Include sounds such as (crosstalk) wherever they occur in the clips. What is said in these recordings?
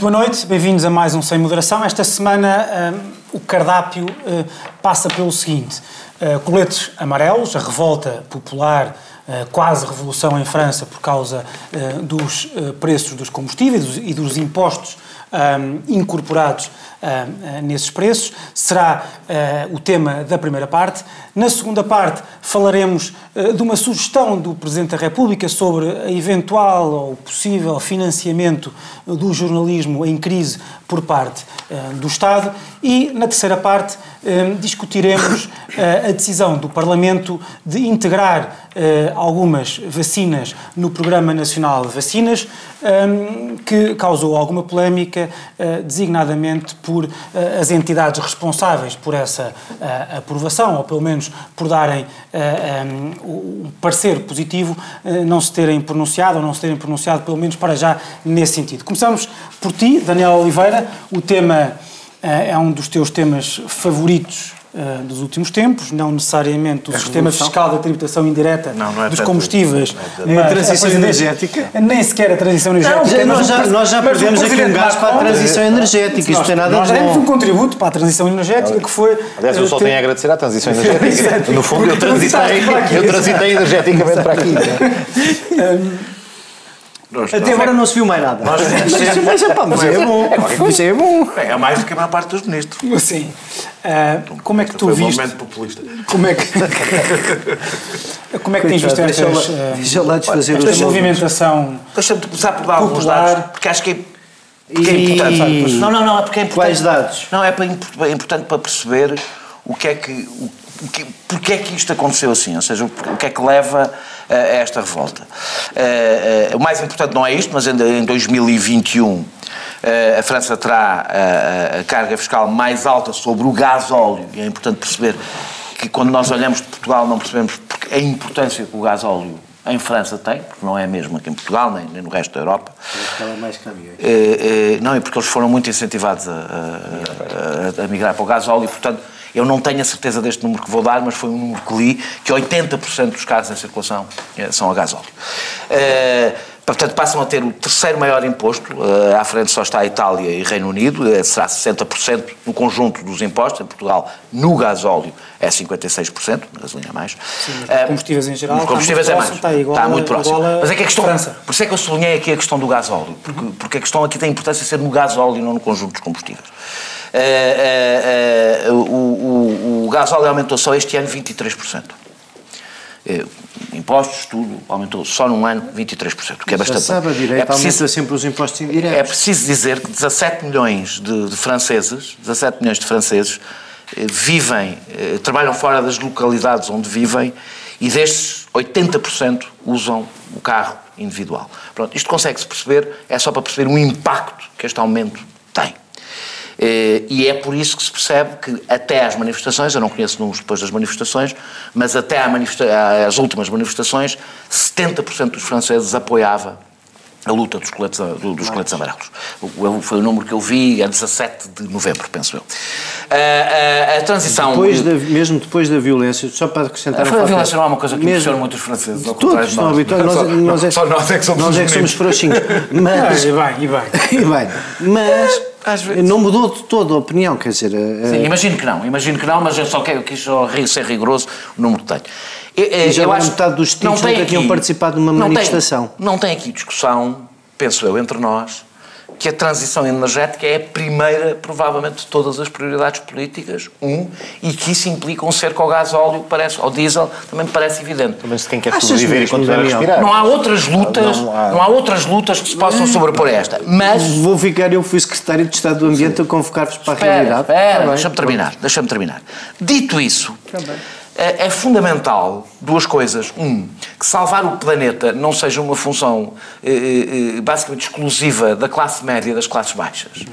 Muito boa noite, bem-vindos a mais um Sem Moderação. Esta semana um, o cardápio uh, passa pelo seguinte: uh, coletes amarelos, a revolta popular, uh, quase revolução em França por causa dos preços dos combustíveis e dos impostos um, incorporados uh, nesses preços. Será uh, o tema da primeira parte. Na segunda parte, falaremos uh, de uma sugestão do Presidente da República sobre a eventual ou possível financiamento do jornalismo em crise por parte do Estado. E, na terceira parte, discutiremos a decisão do Parlamento de integrar algumas vacinas no Programa Nacional de Vacinas, que causou alguma polémica, designadamente por uh, as entidades responsáveis por essa uh, aprovação, ou pelo menos por darem eh, um parecer positivo, não se terem pronunciado, ou não se terem pronunciado, pelo menos para já, nesse sentido. Começamos por ti, Daniel Oliveira. O tema é um dos teus temas favoritos uh, dos últimos tempos, não necessariamente o sistema fiscal da tributação indireta não, não é dos combustíveis, nem a transição energética, nem sequer a transição energética. Não, nós, já, nós já perdemos aqui um gás para a transição energética, isto tem nada a ver. Nós demos um contributo para a transição energética que foi. Aliás, eu só tenho a agradecer à transição (laughs) energética. no fundo, eu transitei, eu transitei energeticamente para aqui. (laughs) Nós, Até agora é, não se viu mais nada. Nós, mas, mas, é, pá, mas é, bom. É, é bom. É mais do que a maior parte dos ministros. Sim. Uh, como é que tu foi viste? Um momento populista. Como é que. como é que tens visto estas, deixa lá desfazer esta movimentação? Deixa-me começar por dar alguns dados, porque acho que é porque é importante. Sabe? Não, não, não, é porque é importante. Quais dados? Não, é, para, é importante para perceber o que é que. O que, porque é que isto aconteceu assim? Ou seja, o que é que leva a esta revolta. Uh, uh, o mais importante não é isto, mas em 2021 uh, a França terá a carga fiscal mais alta sobre o gás óleo, e é importante perceber que quando nós olhamos de Portugal não percebemos a importância que o gás óleo em França tem, porque não é mesmo aqui em Portugal, nem, nem no resto da Europa. Mas mais caminhões. não, é porque eles foram muito incentivados a, a, a, a migrar para o gás óleo, e portanto eu não tenho a certeza deste número que vou dar, mas foi um número que li, que 80% dos carros em circulação eh, são a gasóleo. Uh, portanto, passam a ter o terceiro maior imposto, uh, à frente só está a Itália e Reino Unido, será 60% no conjunto dos impostos, em Portugal, no gasóleo é 56%, na gasolina mais. Sim, combustíveis em geral, nos combustíveis é mais, está, igual, está muito próximo. Mas é que a questão, França. por isso é que eu sublinhei aqui a questão do gasóleo, porque, porque a questão aqui tem importância ser no gasóleo e não no conjunto dos combustíveis. Uh, uh, uh, o, o, o gás óleo aumentou só este ano 23%. impostos, tudo, aumentou só num ano 23%, o que é bastante. Sabe a direita, é preciso, sempre os impostos indiretos. É preciso dizer que 17 milhões de, de franceses, 17 milhões de franceses vivem, trabalham fora das localidades onde vivem e destes 80% usam o carro individual. Pronto, isto consegue-se perceber, é só para perceber o impacto que este aumento tem. Eh, e é por isso que se percebe que até às manifestações, eu não conheço números depois das manifestações, mas até às últimas manifestações, 70% dos franceses apoiava a luta dos coletes, dos coletes amarelos. Foi o número que eu vi a 17 de novembro, penso eu. A, a, a transição... Depois da, mesmo depois da violência, só para acrescentar... A, a violência não é uma coisa que impressiona muito os franceses, ao Todos estão habituados, nós, nós, nós, é, (laughs) só nós é que somos Nós é que somos frouxinhos. (laughs) Mas, e bem, e bem. (laughs) E bem, mas... Não mudou de toda a opinião, quer dizer... Sim, imagino que não, imagino que não, mas eu só quero, quis só ser rigoroso o número que tenho. E já eu acho metade dos tipos nunca tinham participado de uma não manifestação. Tem, não tem aqui discussão, penso eu, entre nós, que a transição energética é a primeira, provavelmente, de todas as prioridades políticas, um, e que isso implica um cerco ao gás óleo, parece, ao diesel, também me parece evidente. Mas quem quer sobreviver e continuar a respirar. Não há outras lutas, não há... não há... outras lutas que se possam sobrepor a esta, mas... Vou ficar, eu fui secretário de Estado do Ambiente Sim. a convocar-vos para espera, a realidade. Espera, tá deixa-me terminar, deixa-me terminar. Dito isso... Também é, é fundamental duas coisas. Um, que salvar o planeta não seja uma função eh, eh, eh basicamente exclusiva da classe média e das classes baixas.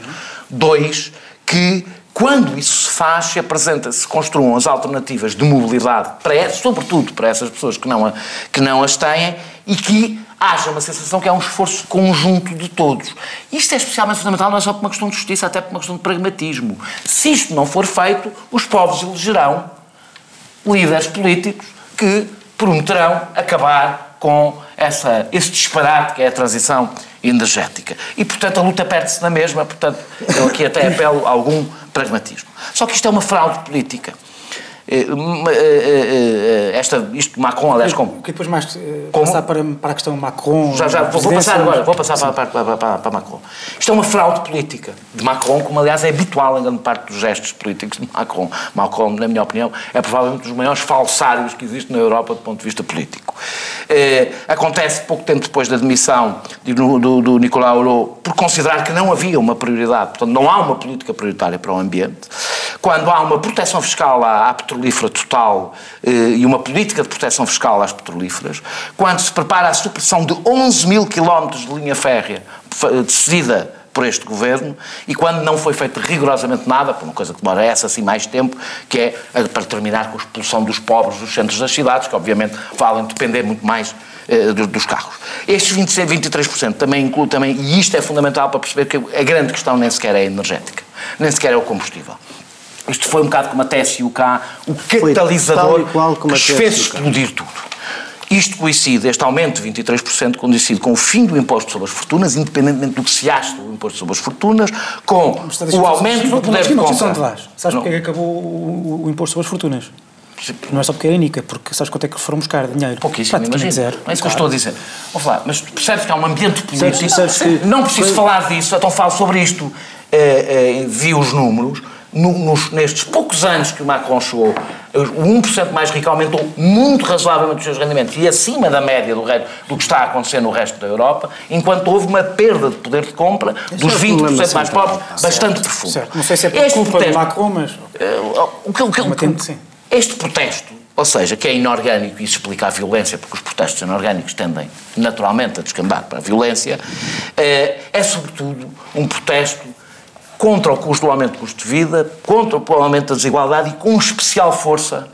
Dois, que quando isso se faz, se apresenta, se construam as alternativas de mobilidade, para, sobretudo para essas pessoas que não, a, que não as têm, e que haja uma sensação que é um esforço conjunto de todos. Isto é especialmente fundamental não é só por uma questão de justiça, até por uma questão de pragmatismo. Se isto não for feito, os povos elegerão líderes políticos que prometerão acabar com essa, esse disparate que é a transição energética. E, portanto, a luta perde-se na mesma, portanto, eu aqui até (coughs) apelo a algum pragmatismo. Só que isto é uma fraude política. Eh, eh, eh, esta, isto Macron, aliás, como... Que depois mais como? passar para, para a questão Macron... Já, já, vou passar agora, vou passar para, para, para, para, Macron. Isto é uma fraude política de Macron, como aliás é habitual em grande parte dos gestos políticos de Macron. Macron, na minha opinião, é provavelmente um dos maiores falsários que existe na Europa do ponto de vista político. acontece pouco tempo depois da demissão do, do, do Nicolau Hulot por considerar que não havia uma prioridade, portanto não há uma política prioritária para o ambiente, quando há uma proteção fiscal à, à petrolífera total eh, e uma política de proteção fiscal às petrolíferas, quando se prepara a supressão de 11 mil quilómetros de linha férrea decidida por este governo e quando não foi feito rigorosamente nada, por uma coisa que demora essa assim mais tempo, que é para terminar com a expulsão dos pobres dos centros das cidades, que obviamente valem depender muito mais eh, dos carros. Estes 26, 23% também inclui também, e isto é fundamental para perceber que a grande questão nem sequer é energética, nem sequer é o combustível. Isto foi um bocado como a TSUK, o catalisador que fez explodir tudo. Isto coincide, este aumento de 23% coincide com o fim do imposto sobre as fortunas, independentemente do que se acha do imposto sobre as fortunas, com o aumento do poder de compra. Sabes porque é que acabou o, o imposto sobre as fortunas? Não é só porque era Nica, porque sabes quanto é que foram buscar dinheiro? Pouquíssimo, imagina. Zero. É isso que eu estou a dizer. Vou falar, mas percebes que há um ambiente político. Sabes, sabes que... Não preciso falar disso, então falo sobre isto. Eh, eh, vi os números nos, nestes poucos anos que o Macron chegou, o 1% mais rico aumentou muito razoavelmente os seus rendimentos e acima da média do, resto, do que está a acontecer no resto da Europa, enquanto houve uma perda de poder de compra dos 20% mais pobres bastante profunda. Certo. Não sei se é por este culpa protesto, do Macron, mas... Uh, o que, o que, o que, este protesto, ou seja, que é inorgânico e isso explica a violência, porque os protestos inorgânicos tendem naturalmente a descambar para a violência, uh, é sobretudo um protesto contra o custo aumento do custo de vida, contra o aumento da desigualdade e com especial força,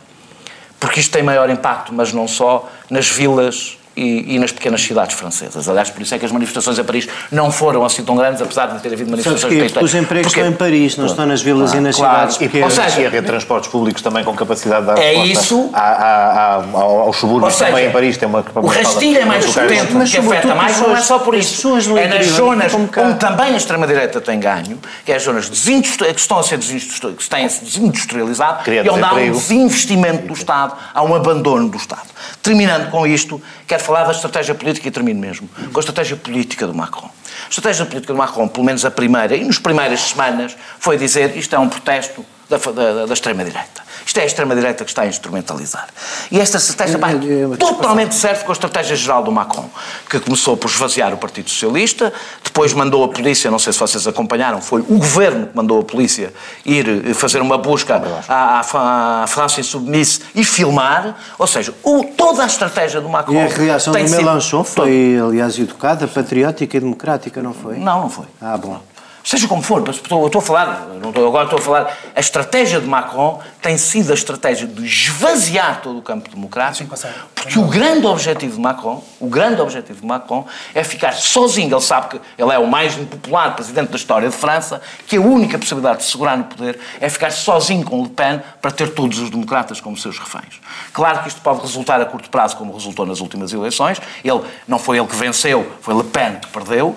porque isto tem maior impacto, mas não só, nas vilas e, e, nas pequenas cidades francesas. Aliás, por isso é que as manifestações em Paris não foram assim tão grandes, apesar de ter havido manifestações... Sabes que os empregos estão em Paris, não estão nas vilas claro, e nas claro. cidades pequenas. Ou seja, e a rede de transportes públicos também com capacidade de dar é isso, a, a, a, aos subúrbios seja, também em Paris tem uma O rastilho é mais potente, mas que afeta mais, não é só por isso. É nas zonas onde também a extrema-direita tem ganho, que é as zonas que estão a ser que têm se desindustrializado e onde há um desinvestimento do Estado, há um abandono do Estado. Terminando com isto, quero falar da estratégia política e termino mesmo. Com a estratégia política do Macron. A estratégia política do Macron, pelo menos a primeira, e nas primeiras semanas, foi dizer isto é um protesto da, da, da extrema-direita. Isto é a extrema-direita que está a instrumentalizar. E esta estratégia vai totalmente certo com a estratégia geral do Macron, que começou por esvaziar o Partido Socialista, depois mandou a polícia, não sei se vocês acompanharam, foi o governo que mandou a polícia ir eh, fazer uma busca à, à, à França Insubmisse e filmar, ou seja, o, toda a estratégia do Macron... E a reação do Mélenchon foi, aliás, educada, patriótica e democrática, não foi? Não, não foi. Ah, bom. Seja como for, mas estou, estou a falar, não estou, agora estou a falar, a estratégia de Macron tem sido a estratégia de esvaziar todo o campo democrático, porque o grande objetivo de Macron, o grande objetivo de Macron é ficar sozinho. Ele sabe que ele é o mais impopular presidente da história de França, que a única possibilidade de segurar no poder é ficar sozinho com Le Pen para ter todos os democratas como seus reféns. Claro que isto pode resultar a curto prazo, como resultou nas últimas eleições. Ele não foi ele que venceu, foi Le Pen que perdeu.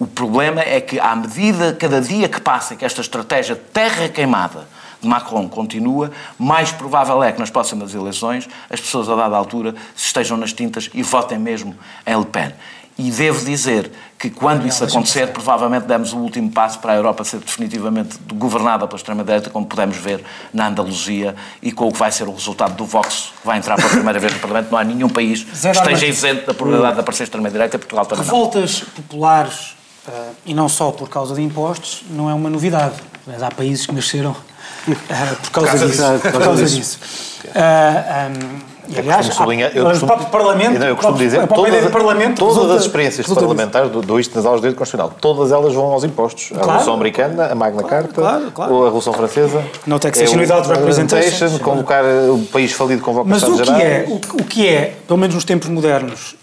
O problema é que, à medida, cada dia que passa, que esta estratégia terra queimada de Macron continua, mais provável é que nas próximas eleições as pessoas, a dada altura, estejam nas tintas e votem mesmo em Le Pen. E devo dizer que, quando isso acontecer, provavelmente demos o último passo para a Europa ser definitivamente governada pela extrema-direita, como pudemos ver na Andaluzia e com o que vai ser o resultado do Vox, que vai entrar pela primeira vez no Parlamento. Não há nenhum país que esteja isento da probabilidade de aparecer extrema-direita, Portugal também Revoltas populares Uh, e não só por causa de impostos, não é uma novidade. Mas há países que nasceram uh, por causa, disso. disso. Por causa disso. Uh, um, e, aliás, eu costumo, o próprio Parlamento, eu costumo dizer, todas, parlamento todas resulta, as experiências parlamentares do, do isto nas aulas de Direito Constitucional, todas elas vão aos impostos. Claro. A Revolução Americana, a Magna Carta, claro, claro, a Revolução Francesa. No taxation without representation. Convocar o país falido convoca Mas o que, é, o, o, que é, pelo menos nos tempos modernos,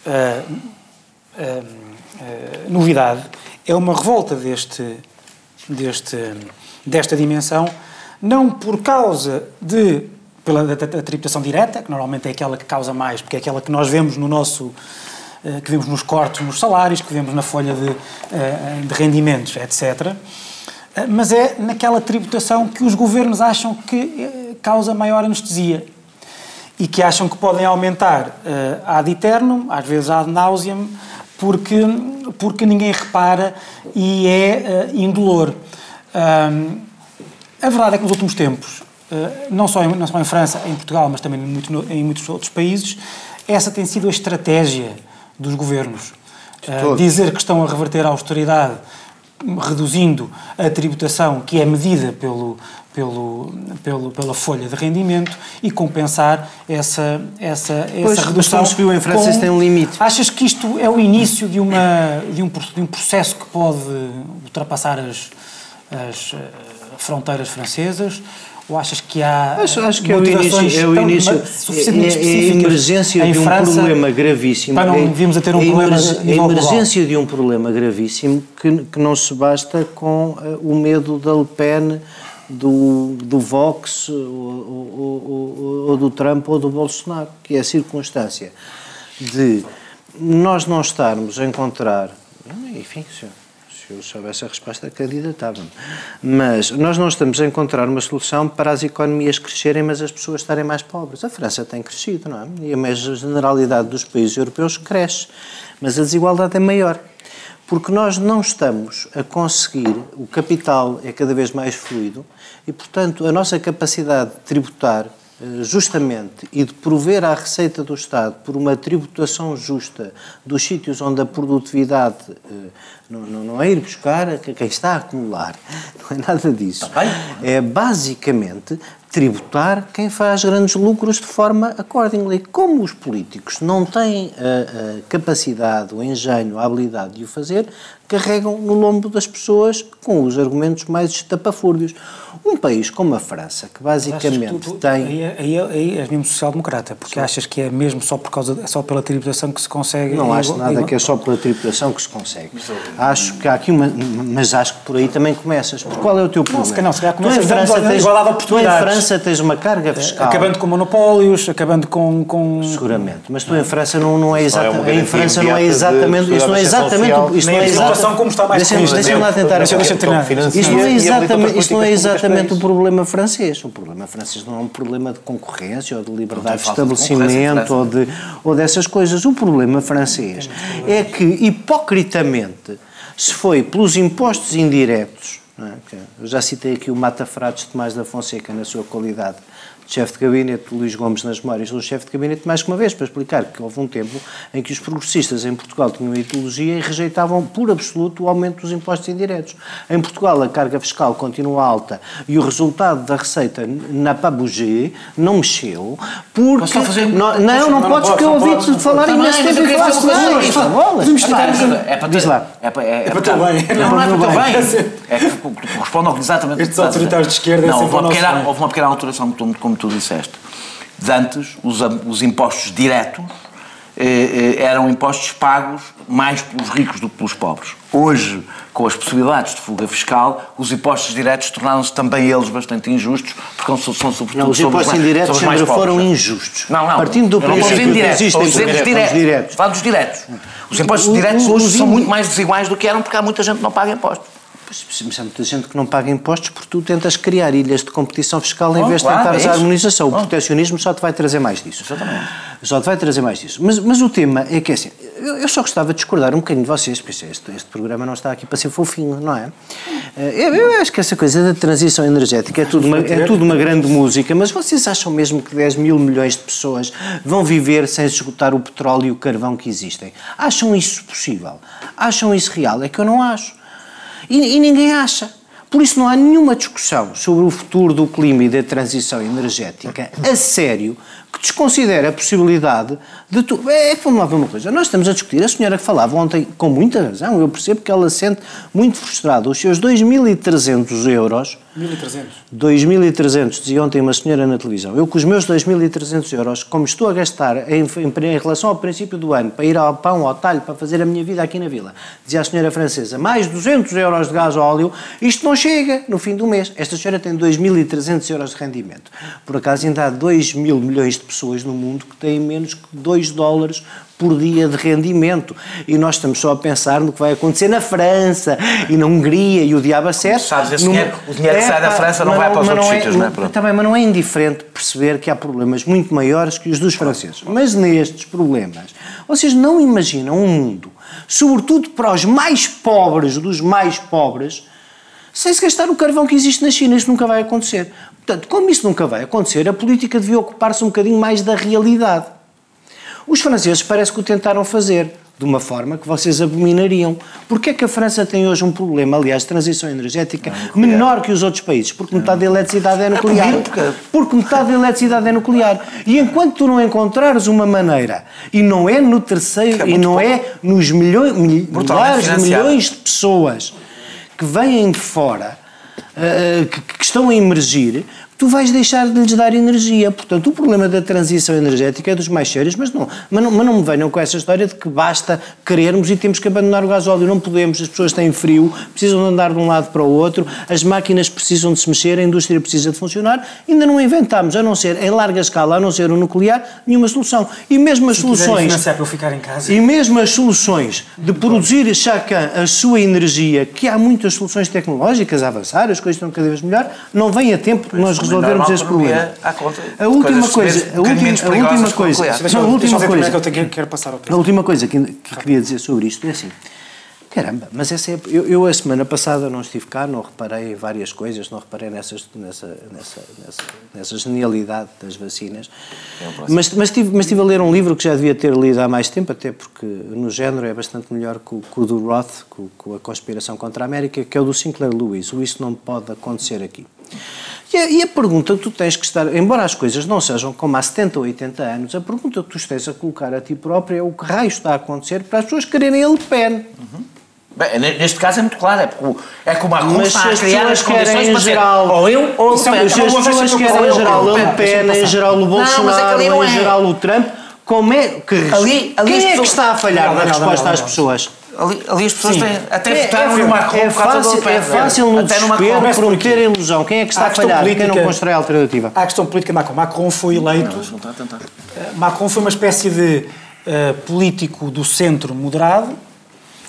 novidade, é uma revolta deste, deste, desta dimensão, não por causa de pela da, da, tributação direta, que normalmente é aquela que causa mais, porque é aquela que nós vemos no nosso que vemos nos cortes nos salários, que vemos na folha de, de rendimentos, etc. Mas é naquela tributação que os governos acham que causa maior anestesia e que acham que podem aumentar uh, ad eternum, às vezes ad nauseam, porque, porque ninguém repara e é uh, indolor. Um, a verdade é que nos últimos tempos, uh, não, só em, não só em França, em Portugal, mas também muito, em muitos outros países, essa tem sido a estratégia dos governos. Uh, dizer que estão a reverter a austeridade reduzindo a tributação que é medida pelo, pelo, pelo, pela folha de rendimento e compensar essa, essa, pois, essa redução. Mas como em França com... tem um limite. Achas que isto é o início de, uma, de, um, de um processo que pode ultrapassar as, as eh, fronteiras francesas? Ou achas que há acho, acho que é o início, é o início suficientemente é, é, a emergência de um França, problema gravíssimo. Para não virmos a ter um é, problema A emergência global. de um problema gravíssimo que, que não se basta com uh, o medo da Le Pen do, do Vox ou, ou, ou, do Trump ou do Bolsonaro, que é a circunstância de nós não estarmos a encontrar, enfim, se eu soubesse a resposta, candidatava-me, mas nós não estamos a encontrar uma solução para as economias crescerem, mas as pessoas estarem mais pobres. A França tem crescido, não é? E a generalidade dos países europeus cresce, mas a desigualdade é maior porque nós não estamos a conseguir, o capital é cada vez mais fluido e, portanto, a nossa capacidade de tributar eh, justamente e de prover à receita do Estado por uma tributação justa dos sítios onde a produtividade eh, não, não, não é ir buscar quem está a acumular, (laughs) não é nada disso. É basicamente tributar quem faz grandes lucros de forma accordingly. Como os políticos não têm a, a capacidade, o engenho, a habilidade de o fazer, carregam no lombo das pessoas com os argumentos mais estapafúrdios. Um país como a França, que basicamente tu, tu, tem. Aí, aí, aí és mesmo social-democrata, porque Sim. achas que é mesmo só, por causa, só pela tributação que se consegue. Não acho nada que é só pela tributação que se consegue. Acho que há aqui uma. Mas acho que por aí também começas. Porque qual é o teu problema? Não, se calhar começas tu em França tens, tu em França tens uma carga fiscal. Acabando com monopólios, acabando com. com... Seguramente. Mas tu em França não, não é exatamente. Em França não é exatamente. Isto não é exatamente. Isto não é exatamente. como está mais Deixa-me lá tentar. Isto não é exatamente, isto não é exatamente o problema francês. O problema francês não é um problema de concorrência ou de liberdade de estabelecimento ou, de, ou dessas coisas. O problema francês é que, hipocritamente, se foi pelos impostos indiretos, é? eu já citei aqui o Mata Frades Tomás da Fonseca na sua qualidade chefe de gabinete Luís Gomes nas memórias do chefe de gabinete, mais que uma vez, para explicar que houve um tempo em que os progressistas em Portugal tinham ideologia e rejeitavam por absoluto o aumento dos impostos indiretos. Em Portugal a carga fiscal continua alta e o resultado da receita na Pabugé não mexeu porque... Fazer... Não, não, não, não podes porque eu ouvi-te falar imenso tempo e falaste É para Diz lá. É para é teu bem. Não, não é para teu bem. (laughs) É que corresponde exatamente... Estes autoritários de esquerda é sempre Houve uma pequena alteração, como tu disseste. De antes, os, os impostos diretos eh, eh, eram impostos pagos mais pelos ricos do que pelos pobres. Hoje, com as possibilidades de fuga fiscal, os impostos diretos tornaram-se também eles bastante injustos, porque são, são sobretudo não, os impostos sobre indiretos sempre foram injustos. Não, não. Partindo do princípio que existem diretos, diretos. diretos. Falo dos diretos. Os impostos diretos hoje são muito mais desiguais do que eram, porque há muita gente que não paga impostos. Pois, há muita gente que não paga impostos porque tu tentas criar ilhas de competição fiscal em vez de claro, tentares é a harmonização. O protecionismo só te vai trazer mais disso. Exatamente. Só te vai trazer mais disso. Mas, mas o tema é que, assim, eu, só gostava de discordar um bocadinho de vocês, porque este, este programa não está aqui para ser fofinho, não é? Eh, eu, eu acho que essa coisa da transição energética é tudo, uma, é tudo uma grande música, mas vocês acham mesmo que 10 mil milhões de pessoas vão viver sem esgotar o petróleo e o carvão que existem? Acham isso possível? Acham isso real? É que eu não acho. E, e ninguém acha. Por isso não há nenhuma discussão sobre o futuro do clima e da transição energética a sério que desconsidera a possibilidade de tu. É, é que vamos lá ver uma coisa. Nós estamos a discutir, a senhora que falava ontem, com muita razão, eu percebo que ela sente muito frustrada. Os seus 2.300 euros. 1.300. 2.300, dizia ontem uma senhora na televisão. Eu, com os meus 2.300 euros, como estou a gastar em, em, em, relação ao princípio do ano, para ir ao pão, ao talho, para fazer a minha vida aqui na vila, dizia a senhora francesa, mais 200 euros de gás óleo, isto não chega no fim do mês. Esta senhora tem 2.300 euros de rendimento. Por acaso ainda há 2 mil milhões de pessoas no mundo que têm menos que 2 dólares por dia de rendimento. E nós estamos só a pensar no que vai acontecer na França e na Hungria e o diabo a sete. Sabes, esse dinheiro, o dinheiro é, que sai da França não vai para os outros é, sítios, não é? Também, mas não é indiferente perceber que há problemas muito maiores que os dos franceses. Mas nestes problemas, vocês não imaginam um mundo, sobretudo para os mais pobres dos mais pobres, sem se gastar o carvão que existe na China. Isso nunca vai acontecer. Portanto, como isso nunca vai acontecer, a política devia ocupar-se um bocadinho mais da realidade. Os franceses parece que o tentaram fazer de uma forma que vocês abominariam. Porquê é que a França tem hoje um problema, aliás, de transição energética menor que os outros países? Porque metade da eletricidade é nuclear. Porque metade da eletricidade é nuclear. E enquanto tu não encontrares uma maneira, e não é no terceiro, é e não é nos milhões, milhares de milhões de pessoas que vêm de fora, uh, que, que estão a emergir, tu vais deixar de lhes dar energia. Portanto, o problema da transição energética é dos mais sérios, mas não, mas não, mas não me venham com essa história de que basta querermos e temos que abandonar o gasóleo. Não podemos, as pessoas têm frio, precisam de andar de um lado para o outro, as máquinas precisam de se mexer, a indústria precisa de funcionar. Ainda não inventámos, a não ser em larga escala, a não ser o nuclear, nenhuma solução. E mesmo as Se soluções. para eu ficar em casa. E mesmo as soluções de produzir Chacun a sua energia, que há muitas soluções tecnológicas a avançar, as coisas estão cada vez melhor, não vem a tempo de nós resolvermos este problema. A última coisa, a última, a última coisa, a última coisa, que eu quero passar ao A última coisa que, que queria dizer sobre isto é assim. Caramba, mas essa é, eu, eu, a semana passada não estive cá, não reparei em várias coisas, não reparei nessas, nessa, nessa, nessa, nessa genialidade das vacinas. É mas, mas, estive, mas estive a ler um livro que já devia ter lido há mais tempo, até porque no género é bastante melhor que, que o do Roth, com a conspiração contra a América, que é o do Sinclair Lewis. O Isso Não Pode Acontecer Aqui. E a, e a, pergunta que tu tens que estar, embora as coisas não sejam como há 70 ou 80 anos, a pergunta que tu tens a colocar a ti próprio é o que raio está a acontecer para as pessoas quererem a Le Pen. Uhum. Bem, neste caso é muito claro, é, porque, é como a Macron está a criar as condições para geral, ser ou eu ou Le Pen. As pessoas querem em geral a Le Pen, em geral o Bolsonaro, em é. geral o Trump, como é que... Ali, ali quem é que está a falhar na resposta às pessoas? Ali, ali as pessoas têm, até é, votaram é, no Macron é fácil, É fácil no desespero prometer a ilusão. Quem é que está a, a falhar? Política, quem não constrói a alternativa? Há a questão política de Macron. Macron foi eleito... Não, não está a tentar. Eh, Macron foi uma espécie de uh, político do centro moderado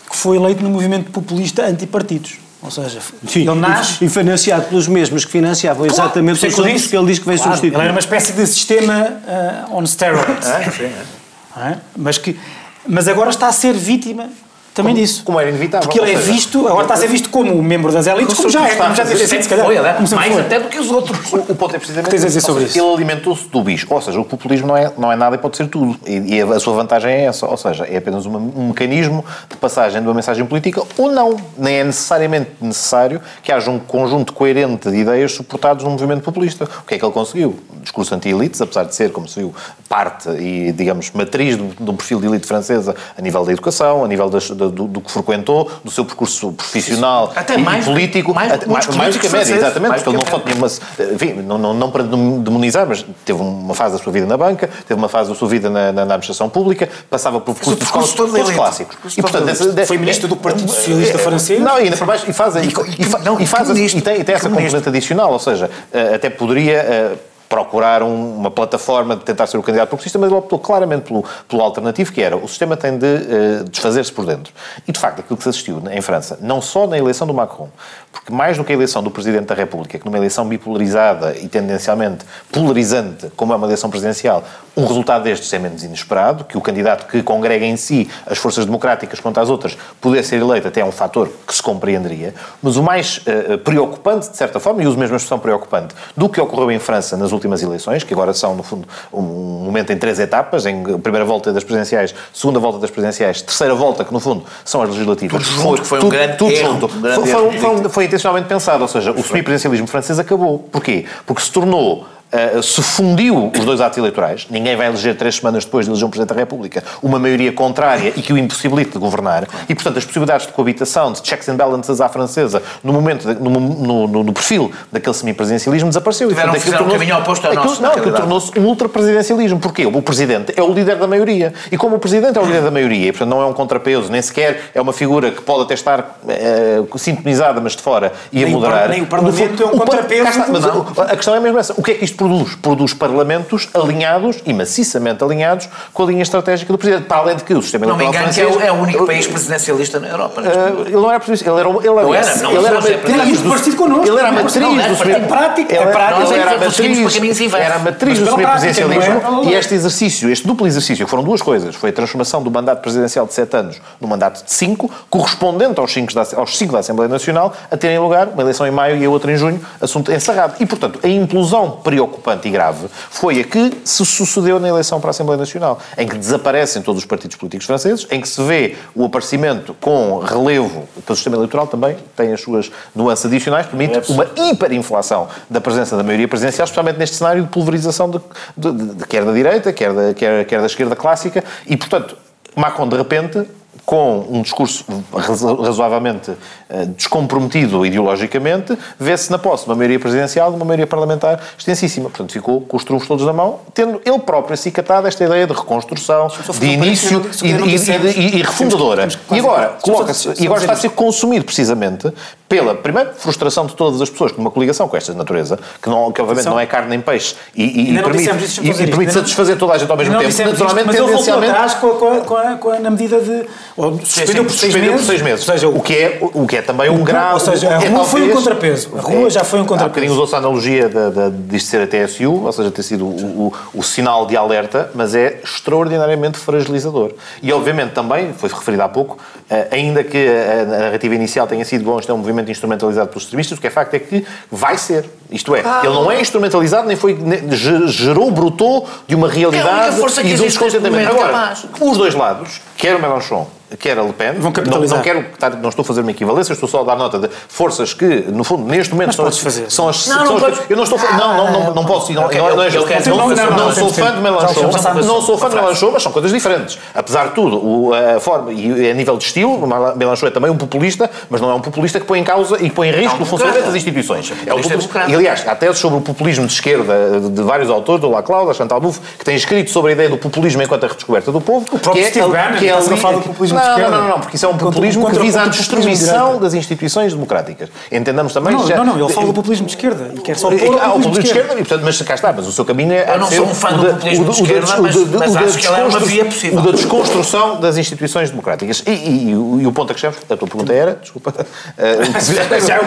que foi eleito no movimento populista antipartidos. Ou seja, Sim, ele nasce... E financiado pelos mesmos que financiavam claro, exatamente os outros que ele diz que vai claro, substituir. Ele era uma espécie de sistema uh, on steroids. É, sim, é. É? Mas, que, mas agora está a ser vítima também como, disso. Como era inevitável. Porque ele é visto, agora está a ser visto como membro das elites, como, já é, como já sido, se calhar. Foi, mais foi. até do que os outros. O, o ponto é precisamente. Tens a dizer sobre isso? Ele alimentou-se do bicho. Ou seja, o populismo não é, não é nada e pode ser tudo. E, e a sua vantagem é essa. Ou seja, é apenas uma, um mecanismo de passagem de uma mensagem política ou não. Nem é necessariamente necessário que haja um conjunto coerente de ideias suportados num movimento populista. O que é que ele conseguiu? Discurso anti-elites, apesar de ser, como se viu, parte e, digamos, matriz do, do perfil de elite francesa a nível da educação, a nível das, do, do que frequentou do seu percurso profissional Até e, mais, político. Mais, até, mais, mais do que a média, exatamente, porque ele não só tinha uma. Enfim, não, não, não para demonizar, mas teve uma fase da sua vida na banca, teve uma fase da sua vida na, na, na administração pública, passava por percursos todos clássicos. E, portanto, foi ministro do Partido Socialista é, francês. Não, e ainda para baixo, e faz, e, e, e, faz, e tem, e tem essa componente adicional, ou seja, eh, até poderia eh, procurar um, uma plataforma de tentar ser o candidato progressista, mas ele optou claramente pelo, pelo alternativo, que era o sistema tem de uh, desfazer-se por dentro. E, de facto, aquilo que se assistiu em França, não só na eleição do Macron, porque mais do que a eleição do Presidente da República, que numa eleição bipolarizada e tendencialmente polarizante, como é uma eleição presidencial, um resultado destes é menos inesperado, que o candidato que congrega em si as forças democráticas contra as outras puder ser eleito até é um fator que se compreenderia, mas o mais uh, preocupante, de certa forma, e uso mesmo a expressão preocupante, do que ocorreu em França nas últimas eleições, que agora são, no fundo, um momento em três etapas, em primeira volta das presidenciais, segunda volta das presidenciais, terceira volta, que no fundo são as legislativas. Tudo junto, foi, foi um tudo, grande tudo erro, junto. Um grande foi, foi, foi, foi intencionalmente pensado, ou seja, o semipresidencialismo francês acabou. Porquê? Porque se tornou Uh, se fundiu os dois atos eleitorais, ninguém vai eleger três semanas depois de eleger um Presidente da República uma maioria contrária e que o impossibilite de governar, e portanto as possibilidades de coabitação, de checks and balances à francesa, no momento, de, no, no, no, perfil daquele semipresidencialismo, desapareceu. Tiveram, e, portanto, um caminho oposto ao nosso. Não, que tornou-se um ultrapresidencialismo. Porquê? O Presidente é o líder da maioria. E como o Presidente é o líder da maioria, e portanto não é um contrapeso, nem sequer é uma figura que pode até estar é, sintonizada, mas de fora, e nem a moderar. O, nem o Parlamento fundo, é um contrapeso. Está, mas a, a questão é mesmo essa. O que é que isto produz? Produz parlamentos alinhados e maciçamente alinhados com a linha estratégica do Presidente. Para além de que o sistema eleitoral francês... Não me engano que é o, é o único país presidencialista na Europa. Uh, ele não era presidencialista, ele era, ele não era, não, ele era matriz do... Partido connosco. Ele era a matriz não, do... Em prática, ele, prática, não, era a matriz, era a matriz do semipresidencialismo e este exercício, este duplo exercício, que foram duas coisas, foi a transformação do mandato presidencial de sete anos no mandato de cinco, correspondente aos cinco da, aos cinco da Assembleia Nacional, a terem lugar uma eleição em maio e a outra em junho, assunto encerrado. E, portanto, a implosão preocupante e grave foi a que se sucedeu na eleição para a Assembleia Nacional, em que desaparecem todos os partidos políticos franceses, em que se vê o aparecimento com relevo pelo sistema eleitoral também, tem as suas nuances adicionais, permite uma hiperinflação da presença da maioria presidencial, especialmente neste cenário de pulverização de, de, de, de quer da direita, quer da, quer, quer da esquerda clássica, e, portanto, Macron, de repente, com um discurso razoavelmente eh, descomprometido ideologicamente, vê-se na posse de uma maioria presidencial, de uma maioria parlamentar extensíssima. Portanto, ficou com os trunfos todos na mão, tendo ele próprio acicatado esta ideia de reconstrução, de início e, e, e, e, refundadora. E agora, coloca-se, e agora está a ser consumido precisamente pela, primeiro, frustração de todas as pessoas numa coligação com esta natureza, que, não, que obviamente não é carne nem peixe, e, e permite, e, permite satisfazer toda a gente ao mesmo tempo. Naturalmente, mas ele voltou atrás na medida de ou suspendeu por seis meses. por seis meses. Ou seja, o que é, o que é também um grau. Ou seja, a rua é, foi um contrapeso. A rua já foi um contrapeso. Há bocadinho usou-se a analogia de, ser a TSU, ou seja, ter sido o, o, o, sinal de alerta, mas é extraordinariamente fragilizador. E, obviamente, também, foi referido há pouco, eh, ainda que a narrativa inicial tenha sido bom, isto é um movimento instrumentalizado pelos extremistas, o que é facto é que vai ser. Isto é, ah, ele não é instrumentalizado, nem foi. Nem, gerou, brotou de uma realidade é e de um descontentamento. Agora, os dois lados, quer o Melanchon quer a Le Pen. Vão capitalizar. Não, não, quero, não estou a fazer uma equivalência, estou só a dar nota de forças que, no fundo, neste momento são as, fazer. são as. Não, não, eu não estou. Não, não, não, não posso. Não, okay, não, não, não, não, sou fã de Melanchon. Não sou fã de Melanchon, mas são coisas diferentes. Apesar de tudo, a forma e a nível de estilo, Melanchon é também um populista, mas não é um populista que põe em causa e põe em risco o funcionamento das instituições. É um populista. E, aliás, há teses sobre o populismo de esquerda de vários autores, do Laclau, da Chantal Mouffe, que têm escrito sobre a ideia do populismo enquanto a redescoberta do povo. O próprio Steve Bannon, que é a fala do populismo de esquerda. Não, não, não, porque isso é um populismo contra, que visa a destruição das instituições democráticas. Entendamos também... Não, já, não, não, ele fala do populismo de esquerda e quer só pôr ah, o populismo de esquerda. E, portanto, mas cá está, mas o seu caminho é... Eu não sou um fã do populismo de esquerda, mas acho que ele é uma via possível. O da desconstrução das instituições democráticas. E, e, e, e o ponto a que chegamos, a tua pergunta era, desculpa... (laughs)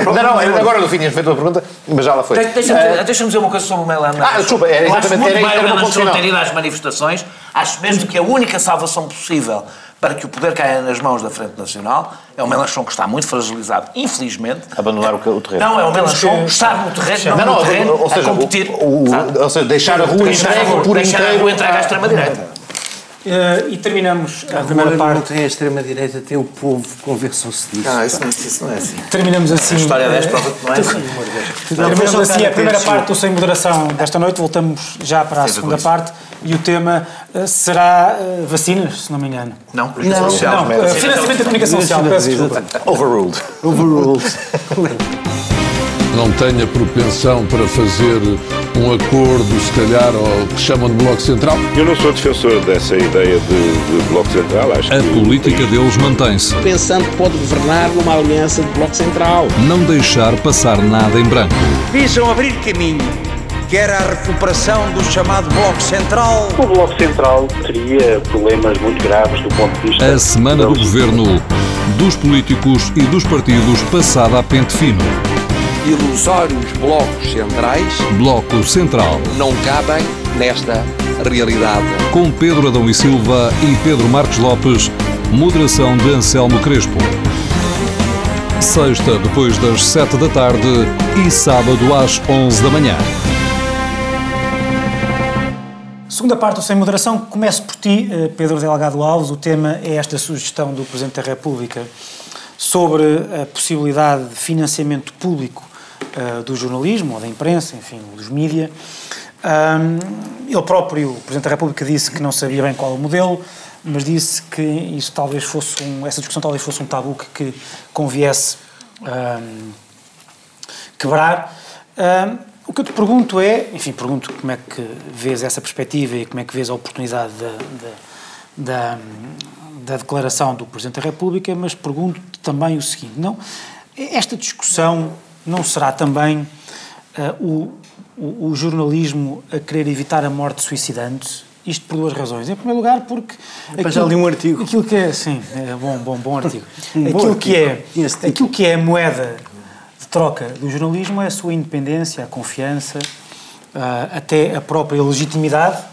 não, não, agora no fim tinhas feito a pergunta, mas já lá foi. Deixa-me dizer uma coisa sobre o Melan. Ah, desculpa, era exatamente... Ter ido às manifestações, acho mesmo que a única salvação possível para que o poder caia nas mãos da Frente Nacional. É um Melanchon que está muito fragilizado, infelizmente. Abandonar o, o terreno. Não, é um Melanchon estar no terreno, não, não, no terreno, ou seja, a competir. O, o, ou seja, deixar a rua entregue por Deixar a rua entregue à extrema-direita. Uh, e terminamos a, a primeira parte. Tem a extrema-direita, tem o povo, convençam-se disso. Ah, isso não, isso não é assim. Terminamos assim. A história 10 prova que não é assim. Terminamos assim a primeira parte do Sem Moderação desta noite. Voltamos já para a segunda parte e o tema uh, será uh, vacinas, se não me engano. Não, comunicação não, social. Não, financiamento da comunicação social, peço desculpa. Overruled. Overruled. (laughs) não tenha propensão para fazer um acordo, se calhar, ao que chamam de Bloco Central? Eu não sou defensor dessa ideia de, de Bloco Central. Acho a que... política deles mantém-se. Pensando que pode governar numa aliança de Bloco Central. Não deixar passar nada em branco. Visam abrir caminho que era a recuperação do chamado Bloco Central. O Bloco Central teria problemas muito graves do ponto de vista... A semana do governo, dos políticos e dos partidos passada a pente fino ilusórios blocos centrais. Bloco Central. Não cabem nesta realidade. Com Pedro Adão e Silva e Pedro Marcos Lopes, moderação de Anselmo Crespo. Sexta, depois das sete da tarde e sábado às onze da manhã. Segunda parte do Sem Moderação, começo por ti, eh, Pedro Delgado Alves. O tema é esta sugestão do Presidente da República sobre a possibilidade de financiamento público uh, do jornalismo ou da imprensa, enfim, dos mídia, Um, ele próprio, o Presidente da República, disse que não sabia bem qual o modelo, mas disse que isso talvez fosse um, essa discussão talvez fosse um tabu que, que conviesse um, quebrar. Um, o que eu te pergunto é, enfim, pergunto como é que vês essa perspectiva e como é que vês a oportunidade da, da, da, da declaração do Presidente da República, mas pergunto também o seguinte, não, esta discussão não será também uh, o, o, o, jornalismo a querer evitar a morte suicidante? Isto por duas razões. Em primeiro lugar, porque. Aquilo, já li um artigo. Aquilo que é, sim, é bom, bom, bom artigo. (laughs) um aquilo, bom que é, aquilo que é a moeda de troca do jornalismo é a sua independência, a confiança, uh, até a própria legitimidade.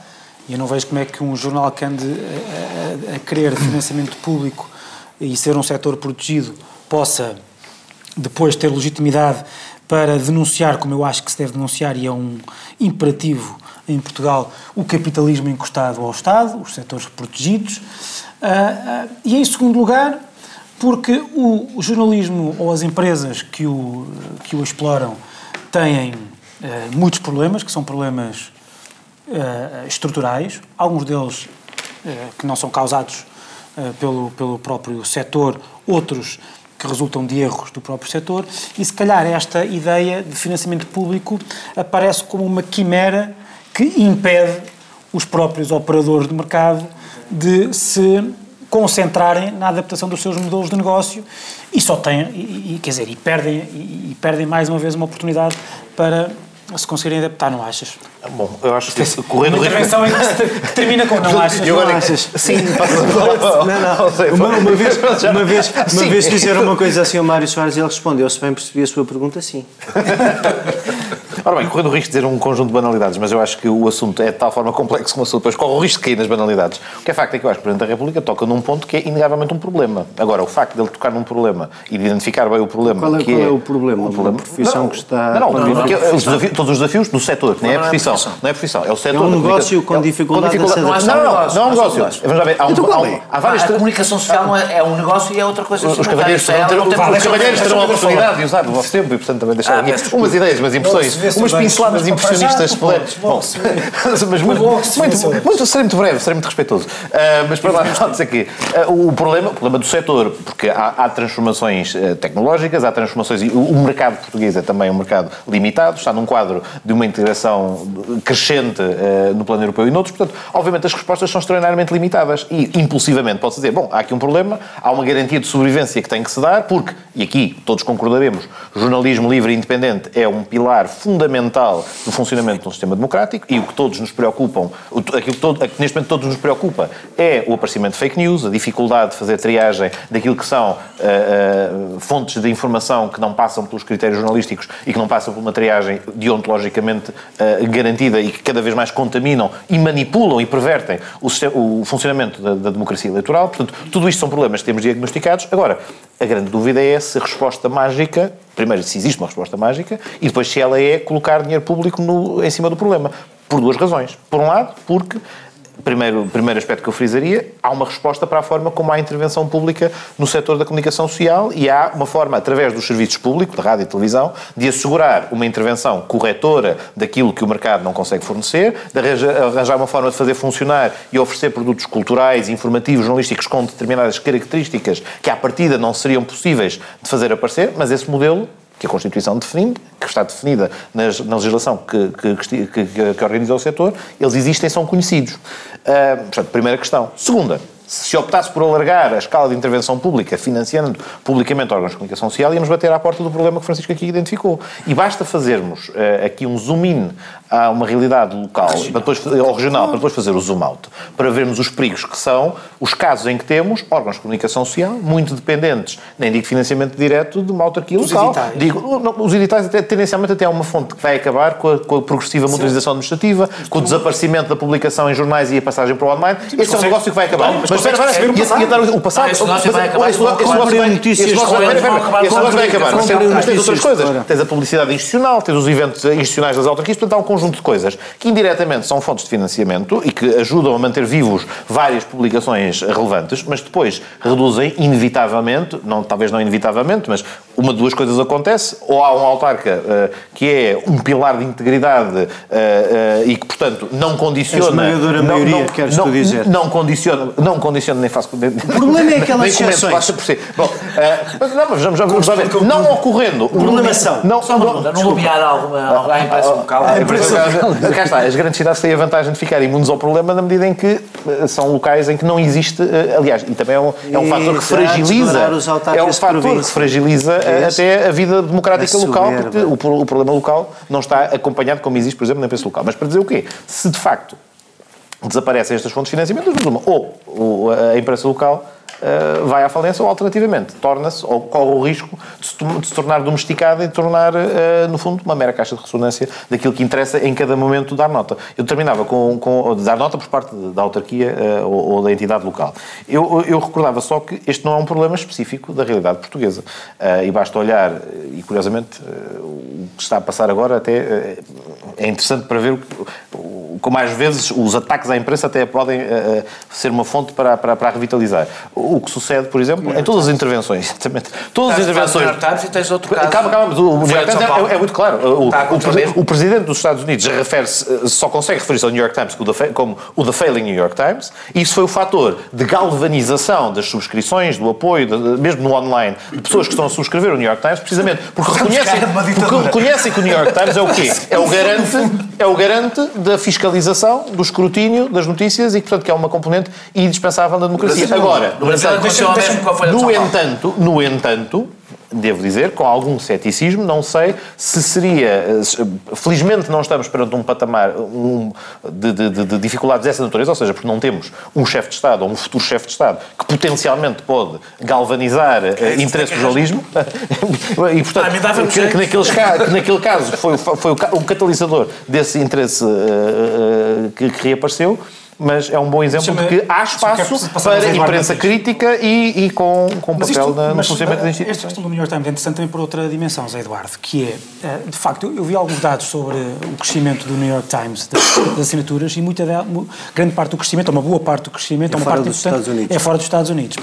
E eu não vejo como é que um jornal que ande a, a, a querer financiamento público e ser um setor protegido possa depois ter legitimidade para denunciar, como eu acho que se deve denunciar, e é um imperativo em Portugal, o capitalismo encostado ao Estado, os setores protegidos. Uh, uh, e em segundo lugar, porque o, jornalismo ou as empresas que o, que o exploram têm uh, muitos problemas, que são problemas estruturais, alguns deles que não são causados pelo, pelo próprio setor, outros que resultam de erros do próprio setor, e se calhar esta ideia de financiamento público aparece como uma quimera que impede os próprios operadores de mercado de se concentrarem na adaptação dos seus modelos de negócio e só têm, e, e quer dizer, e perdem, e, e perdem mais uma vez uma oportunidade para se conseguirem adaptar, não achas? Bom, eu acho que correndo uma intervenção que termina com não (laughs) achas. Eu não achas? Sim, (laughs) não, não. Uma, uma vez, (laughs) uma vez, uma vez disseram uma coisa assim ao Mário Soares e ele respondeu, se bem percebi a sua pergunta, sim. Ora bem, correndo o risco de dizer um conjunto de banalidades, mas eu acho que o assunto é de tal forma complexo como o assunto, depois corre o risco de cair nas banalidades. O que é facto é que eu acho que o Presidente da República toca num ponto que é inegavelmente um problema. Agora, o facto de ele tocar num problema e de identificar bem o problema. Qual é, que qual é, é o problema? O problema? A profissão não, que está. Não, não, não, não os desafios, todos os desafios do setor, nem é a profissão. Não é a profissão, é o setor. É um negócio com dificuldade. Não, não, não é um negócio. Vamos ver, há, um, então, há, há várias. A comunicação social é, é um negócio e é outra coisa. Os cavalheiros terão a oportunidade de usar o vosso tempo e, portanto, também deixar aqui umas ideias, umas impressões, umas pinceladas impressionistas. Bom, mas muito, muito, muito, serei muito breve, serei muito respeitoso. Uh, mas para lá, dizer que uh, o, problema, o problema do setor, porque há, há transformações uh, tecnológicas, há transformações, e o, o, mercado português é também um mercado limitado, está num quadro de uma integração crescente no plano europeu e noutros, portanto, obviamente as respostas são extraordinariamente limitadas e, impulsivamente, pode-se dizer, bom, há aqui um problema, há uma garantia de sobrevivência que tem que se dar, porque, e aqui todos concordaremos, jornalismo livre e independente é um pilar fundamental do funcionamento de um sistema democrático e o que todos nos preocupam, aquilo que, todo, que neste momento todos nos preocupa é o aparecimento de fake news, a dificuldade de fazer triagem daquilo que são uh, uh, fontes de informação que não passam pelos critérios jornalísticos e que não passam por uma triagem deontologicamente uh, garantida e que cada vez mais contaminam e manipulam e pervertem o, o funcionamento da, da democracia eleitoral. Portanto, tudo isto são problemas que temos diagnosticados. Agora, a grande dúvida é se a resposta mágica primeiro, se existe uma resposta mágica e depois se ela é colocar dinheiro público no, em cima do problema. Por duas razões. Por um lado, porque primeiro, primeiro aspecto que eu frisaria, há uma resposta para a forma como há intervenção pública no setor da comunicação social e há uma forma, através dos serviços públicos, de rádio e televisão, de assegurar uma intervenção corretora daquilo que o mercado não consegue fornecer, de arranjar uma forma de fazer funcionar e oferecer produtos culturais, informativos, jornalísticos com determinadas características que à partida não seriam possíveis de fazer aparecer, mas esse modelo que a Constituição define, que está definida nas, na legislação que, que, que, que, organiza o setor, eles existem, são conhecidos. Uh, portanto, primeira questão. Segunda, se optasse por alargar a escala de intervenção pública, financiando publicamente órgãos de comunicação social, íamos bater à porta do problema que Francisco aqui identificou. E basta fazermos uh, aqui um zoom in a uma realidade local, para depois, ou regional, para depois fazer o zoom out, para vermos os perigos que são os casos em que temos órgãos de comunicação social muito dependentes, nem digo financiamento direto, de uma autarquia os local. Editais. Digo, não, os editais, até, tendencialmente, até é uma fonte que vai acabar com a, com a progressiva modernização administrativa, com o desaparecimento da publicação em jornais e a passagem para o online. Sim, Esse é um negócio que vai acabar. Mas, espera, espera, ia, ia dar o passado. Esse negócio vai acabar. Esse negócio vai acabar. Mas tens outras coisas. Tens a publicidade institucional, tens os eventos institucionais das autarquias, portanto há um conjunto de coisas que indiretamente são fontes de financiamento e que ajudam a manter vivos várias publicações relevantes, mas depois reduzem inevitavelmente, não, talvez não inevitavelmente, mas uma de duas coisas acontece, ou há um autarca uh, que é um pilar de integridade uh, uh, e que, portanto, não condiciona... A esmagadora não, maioria, não, queres não, tu dizer. Não condiciona, não condiciona, nem faço... O problema é aquelas exceções. Basta por si. Bom, mas não, mas vamos, vamos ver. Não ocorrendo... O problema são... Não, Só uma pergunta, não lobear alguma, alguma imprensa local? A imprensa local. Cá está, as grandes cidades têm a vantagem de ficar imunes ao problema na medida em que são locais em que não existe... Aliás, e também é um, é um fator que fragiliza... É um fator que fragiliza até a vida democrática a local, porque o, o, problema local não está acompanhado como existe, por exemplo, na imprensa local. Mas para dizer o quê? Se de facto desaparecem estas fontes de financiamento, ou, a imprensa local uh, vai à falência ou, alternativamente, torna-se ou corre o risco de se, tornar domesticada e tornar, uh, no fundo, uma mera caixa de ressonância daquilo que interessa em cada momento dar nota. Eu terminava com, com dar nota por parte da autarquia uh, ou, ou, da entidade local. Eu, eu, recordava só que este não é um problema específico da realidade portuguesa. e basta olhar, e curiosamente, o que está a passar agora até é interessante para ver como às vezes os ataques à imprensa até podem ser uma fonte para, para, para revitalizar o que sucede, por exemplo, em todas as intervenções, exatamente. Todas as intervenções. E tens outro caso. Calma, calma, o New York Times é, muito claro. O, presidente dos Estados Unidos refere-se, só consegue referir-se ao New York Times como o The Failing New York Times, e isso foi o fator de galvanização das subscrições, do apoio, mesmo no online, de pessoas que estão a subscrever o New York Times, precisamente porque reconhecem, porque reconhecem que o New York Times é o quê? É o garante, é o garante da fiscalização, do escrutínio das notícias e, portanto, que é uma componente indispensável da democracia. Agora, no entanto, no entanto, devo dizer, com algum ceticismo, não sei se seria. Felizmente não estamos perante um patamar um, de, de, de, dificuldades dessa natureza, ou seja, porque não temos um chefe de Estado ou um futuro chefe de Estado que potencialmente pode galvanizar é interesse do jornalismo. (laughs) e, portanto, que, que, naqueles, que naquele caso foi, foi o, o catalisador desse interesse uh, uh, que, que reapareceu mas é um bom exemplo de que há espaço para imprensa crítica e, e com, com papel isto, na, no funcionamento das instituições. Esta questão do New York Times é interessante também por outra dimensão, Zé Eduardo, que é, eh, de facto, eu vi alguns dados sobre o crescimento do New York Times, das, das assinaturas, e muita, grande parte do crescimento, ou uma boa parte do crescimento, é, uma parte dos Estados Unidos. é fora dos Estados Unidos.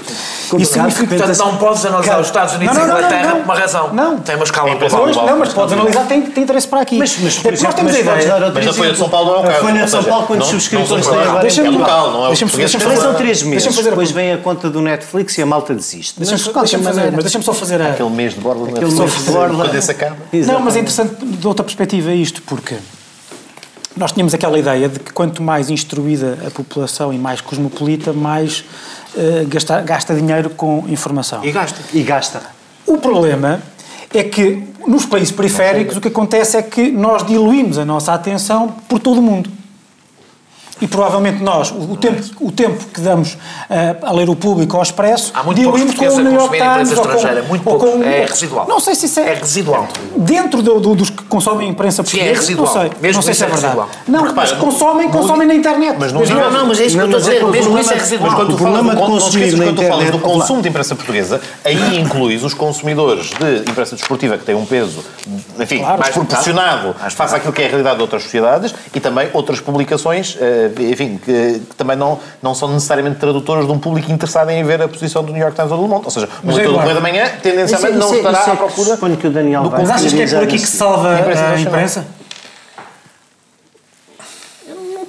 Como Isso significa, portanto, não podes analisar os Estados Unidos não, não, e Inglaterra por uma razão. Não. Tem uma escala pois, Não, mas podes analisar, tem, tem interesse para aqui. Mas, mas, por exemplo, temos a ideia. Mas a Folha de São Paulo não é o caso. A Folha de São Paulo, quantos subscritores tem agora? É local, não é Deixa-me deixa fazer. São três meses. Fazer depois vem a conta do Netflix e a malta desiste. Deixa-me deixa fazer, mas deixa-me só fazer a... Aquele mês de borla. Aquele mês de borla. Quando esse acaba. Não, mas é interessante de outra perspectiva isto, porque nós tínhamos aquela ideia de que quanto mais instruída a população e mais cosmopolita, mais uh, gasta, gasta dinheiro com informação. E gasta. E gasta. O problema é que nos países periféricos o que acontece é que nós diluímos a nossa atenção por todo o mundo e provavelmente nós, o, tempo, o tempo que damos uh, a ler o público ao expresso, Há muito diluímos com o New York Times ou com, muito pouco. Com, é residual. Não sei se isso é... É residual. Dentro do, do, dos que consomem a imprensa portuguesa, Sim, é residual. não sei, Mesmo não sei se é, é verdade. Residual. Não, Porque, mas consomem, consomem na internet. Mas não, não, não, mas é isso que eu estou a dizer, mesmo isso é residual. Mas quando o problema de consumir na internet... do consumo de imprensa portuguesa, aí incluís os consumidores de imprensa desportiva que têm um peso, enfim, mais proporcionado face àquilo que é a realidade de outras sociedades e também outras publicações, eh, enfim, que que também não, não são necessariamente tradutoras de um público interessado em ver a posição do New York Times ou do Le Monde. Ou seja, o leitor do Correio da Manhã, tendencialmente, isso, não isso, estará isso, à procura... Suponho que o Daniel do, Mas achas que é por aqui que se salva a imprensa? A imprensa?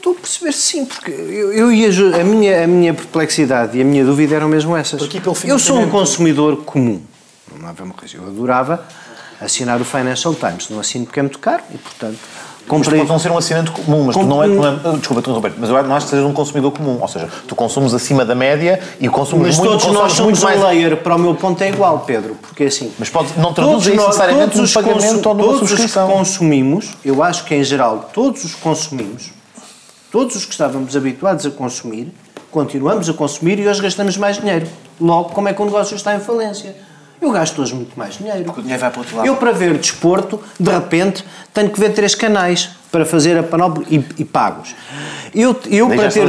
estou a perceber sim, porque eu, eu ia, a, minha, a minha perplexidade e a minha dúvida eram mesmo essas. Eu sou um consumidor comum. Não havia uma coisa. Eu adorava assinar o Financial Times. Não assino porque é muito caro e, portanto, Comprei... Mas não ser um assinante comum, mas tu não é, não é desculpa, tu Roberto, mas eu não acho que sejas um consumidor comum, ou seja, tu consumes acima da média e o consumo mas muito, todos nós somos mais... um layer, para o meu ponto é igual, Pedro, porque é assim... Mas pode, não traduz isso necessariamente um pagamento ou numa subscrição. Todos os que consumimos, eu acho que em geral todos os consumimos, todos os que estávamos habituados a consumir, continuamos a consumir e hoje gastamos mais dinheiro. Logo, como é que o negócio está em falência? Eu gasto hoje muito mais dinheiro. Porque o dinheiro vai para o outro lado. Eu, para ver desporto, de repente, tenho que ver três canais para fazer a panóplia e, e pagos. Eu, eu para ter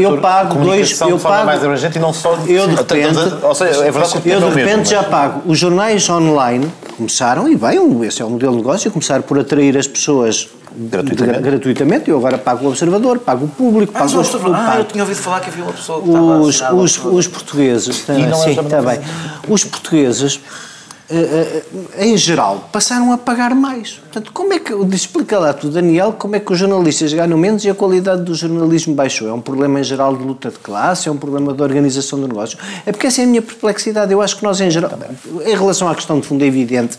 eu pago dois eu pago mais abrangente e não só eu de repente ou seja, é verdade eu de repente mesmo, já mas... pago os jornais online começaram e bem esse é o modelo de negócio começar por atrair as pessoas gratuitamente. gratuitamente. Eu agora pago o observador, pago o público, pago ah, os Ah, eu tinha ouvido falar que havia uma pessoa que os, os, os portugueses, tá, sim, está bem. Os portugueses eh, eh, em geral, passaram a pagar mais. Portanto, como é que, explica lá tu, Daniel, como é que os jornalistas ganham menos e a qualidade do jornalismo baixou? É um problema em geral de luta de classe? É um problema de organização do negócio? É porque essa é a minha perplexidade. Eu acho que nós, em geral, em relação à questão de fundo, é evidente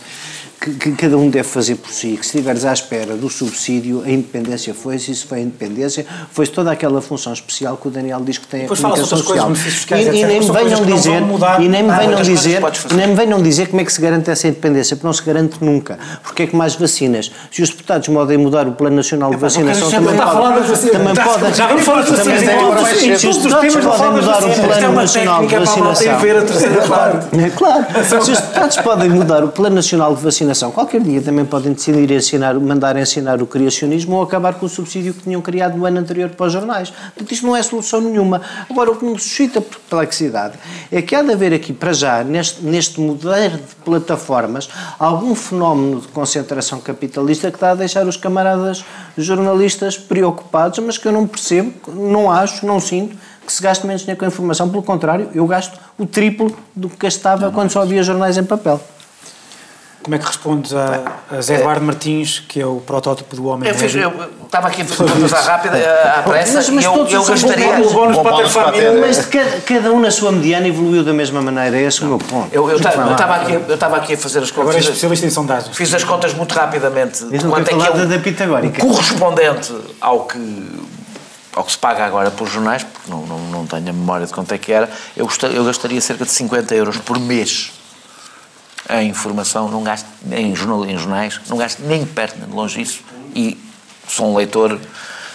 que, que, cada um deve fazer por si, que se estiveres à espera do subsídio, a independência foi-se, isso foi a independência, foi-se toda aquela função especial que o Daniel diz que tem Depois a comunicação social. Fiscais, e, e, nem me venham dizer, e nem me venham dizer, nem me venham dizer como é que se garante essa independência, porque não se garante nunca. Porque é que mais vacinas? Se os deputados podem mudar o Plano Nacional de Vacinação, também podem. Também podem. Já vamos falar de vacinas. Se os deputados podem mudar o Plano Nacional de Vacinação. (laughs) Claro. Se os deputados podem mudar o Plano Nacional de Vacinação Qualquer dia também podem decidir ensinar, mandar ensinar o criacionismo ou acabar com o subsídio que tinham criado no ano anterior para os jornais. Portanto, isto não é solução nenhuma. Agora, o que me suscita perplexidade é que há de haver aqui, para já, neste, neste modelo de plataformas, algum fenómeno de concentração capitalista que está a deixar os camaradas jornalistas preocupados, mas que eu não percebo, não acho, não sinto que se gaste menos dinheiro com a informação. Pelo contrário, eu gasto o triplo do que gastava não, quando só havia jornais em papel. Como é que respondes a, a Zé Eduardo Martins, que é o protótipo do homem eu fiz, Eu estava aqui a fazer perguntas à rápida, à pressa, mas, mas eu, eu gastaria... O bónus para ter família. Mas cada, cada um na sua mediana evoluiu da mesma maneira, é esse o meu ponto. Eu, eu, estava aqui, eu estava aqui a fazer as contas... Agora é especialista em sondagens. Fiz as contas muito rapidamente. Quanto é que é da pitagórica. correspondente ao que ao que se paga agora por jornais, porque não, não, não tenho a memória de quanto é que era, eu, gostaria, eu gastaria cerca de 50 euros por mês em informação, não gasto, em, jornal, em jornais, não gasto nem perto nem de longe disso. E sou um leitor,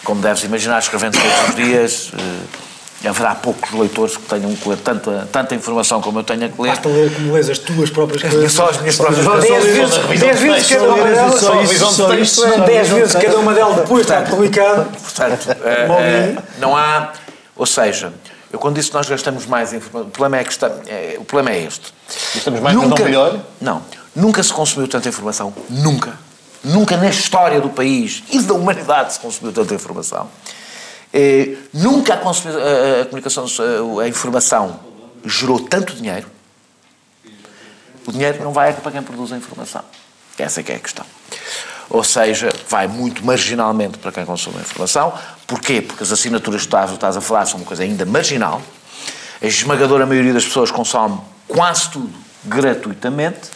como deves imaginar, escrevendo todos os dias. Eh, haverá poucos leitores que tenham que ler tanta, tanta informação como eu tenho que ler. Basta ler como lês as tuas próprias coisas. Só as minhas próprias coisas. Dez vezes, dez vezes cada uma delas. Só revisão de texto. Dez vezes cada uma delas depois está publicada. Portanto, uh, não há... Ou seja, eu quando disse que nós gastamos mais informação, o problema é, que está, é, o problema é este. Gastamos mais, nunca, mas não melhor? Não. Nunca se consumiu tanta informação. Nunca. Nunca na história do país e da humanidade se consumiu tanta informação. É, nunca a, a, a, comunicação, a informação gerou tanto dinheiro. O dinheiro não vai para quem produz a informação. Essa é que é a questão. Ou seja, vai muito marginalmente para quem consome a informação. Porquê? Porque as assinaturas que estás, estás a falar são uma coisa ainda marginal. A esmagadora maioria das pessoas consome quase tudo gratuitamente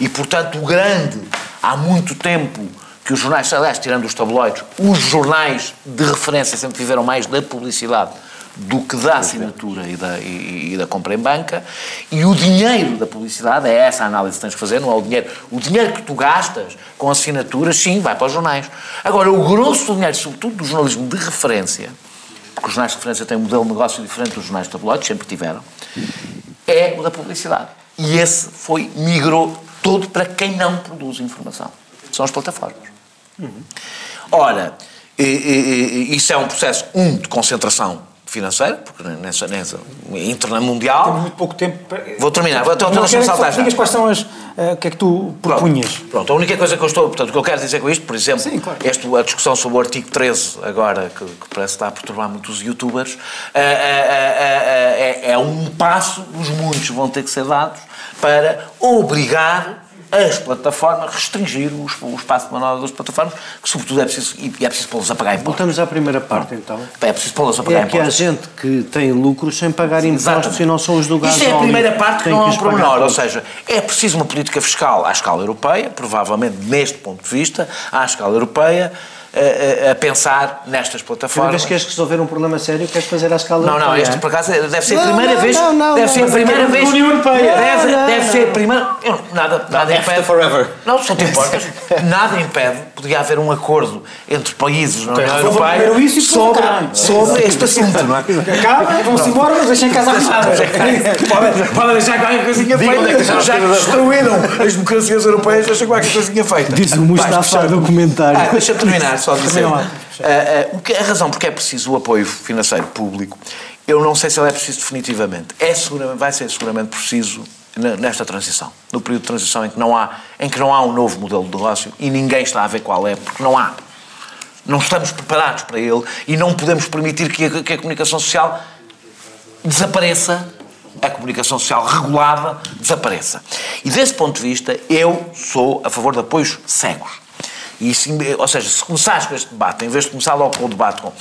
e, portanto, o grande, há muito tempo que os jornais, aliás, tirando os tabloides, os jornais de referência sempre viveram mais da publicidade do que da assinatura e da, e, e, da compra em banca, e o dinheiro da publicidade, é essa a análise que tens de fazer, não é o dinheiro. O dinheiro que tu gastas com assinaturas, sim, vai para os jornais. Agora, o grosso do dinheiro, sobretudo do jornalismo de referência, porque os jornais de referência têm um modelo de negócio diferente dos jornais tabloides, sempre tiveram, é o da publicidade. E esse foi, migrou todo para quem não produz informação. São as plataformas. Uhum. Ora, e, e, isso é um processo, um, de concentração financeira, porque nessa, nessa interna mundial. Temos muito pouco tempo. Para... Vou terminar, vou então, não, saltar já. quais são as. Uh, o que é que tu propunhas? Pronto, pronto, a única coisa que eu estou. Portanto, o que eu quero dizer com isto, por exemplo, Sim, claro. este, a discussão sobre o artigo 13, agora, que, que parece estar a perturbar muitos youtubers, uh, uh, é, é um passo dos muitos vão ter que ser dados para obrigar as plataformas, restringir o, o espaço de manobra das plataformas, que sobretudo é preciso, e é preciso pô-las a pagar impostos. Voltamos à primeira parte, então. É preciso pô-las a pagar é impostos. É que há gente que tem lucros sem pagar impostos Exatamente. e não são os do gás Isto é a primeira parte que não é um pormenor, ou seja, é preciso uma política fiscal à escala europeia, provavelmente neste ponto de vista, à escala europeia, a, a, pensar nestas plataformas. Cada vez que queres resolver um problema sério, queres fazer à escala Não, não, este por acaso deve ser a primeira não, vez. Não, não, deve ser a primeira vez. União Europeia. Deve, deve ser a primeira. Eu, nada, nada impede. forever. Não, se não te importas, nada impede. Podia haver um acordo entre países na União Europeia sobre, sobre este assunto, não é? Acaba, vão-se embora, mas deixem casa arrumadas. (laughs) Podem deixar qualquer coisinha feita. Já destruíram as democracias europeias, deixem qualquer coisinha feita. Diz o Mustafa no comentário. Ah, deixa-me terminar só dizer. Uh, uh, o que, a razão porque é preciso o apoio financeiro público, eu não sei se ele é preciso definitivamente. É seguramente, vai ser seguramente preciso nesta transição, no período de transição em que não há, em que não há um novo modelo de negócio e ninguém está a ver qual é, porque não há. Não estamos preparados para ele e não podemos permitir que a, que a comunicação social desapareça a comunicação social regulada desapareça. E desse ponto de vista, eu sou a favor de apoios cegos. E, ou seja, se começares com este debate, em vez de começar logo com o debate com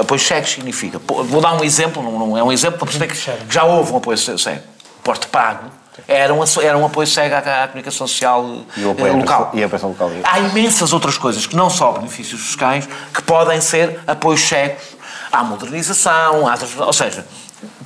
apoios cegos, significa. Vou dar um exemplo, não, não é um exemplo para perceber que já houve um apoio cego. Porto Pago era um, era um apoio cego à, à comunicação social e o apoio local. E a pressão local. Há imensas outras coisas que não só benefícios fiscais, que podem ser apoios cegos à modernização, à, ou seja,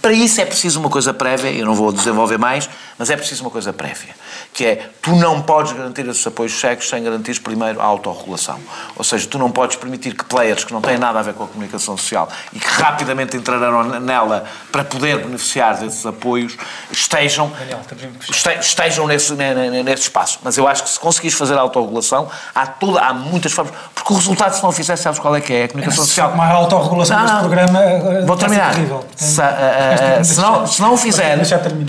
para isso é preciso uma coisa prévia, eu não vou desenvolver mais, mas é preciso uma coisa prévia, que é, tu não podes garantir esses apoios cegos sem garantir primeiro a autorregulação. Ou seja, tu não podes permitir que players que não têm nada a ver com a comunicação social e que rapidamente entrarão nela para poder beneficiar desses apoios, estejam, estejam nesse, nesse espaço. Mas eu acho que se conseguires fazer a autorregulação, há, toda, há muitas formas, porque o resultado se não fizer, sabes qual é que é? A comunicação social... Uma autorregulação não, deste programa Vou terminar. Se, uh, uh, se, não, se não o fizeres,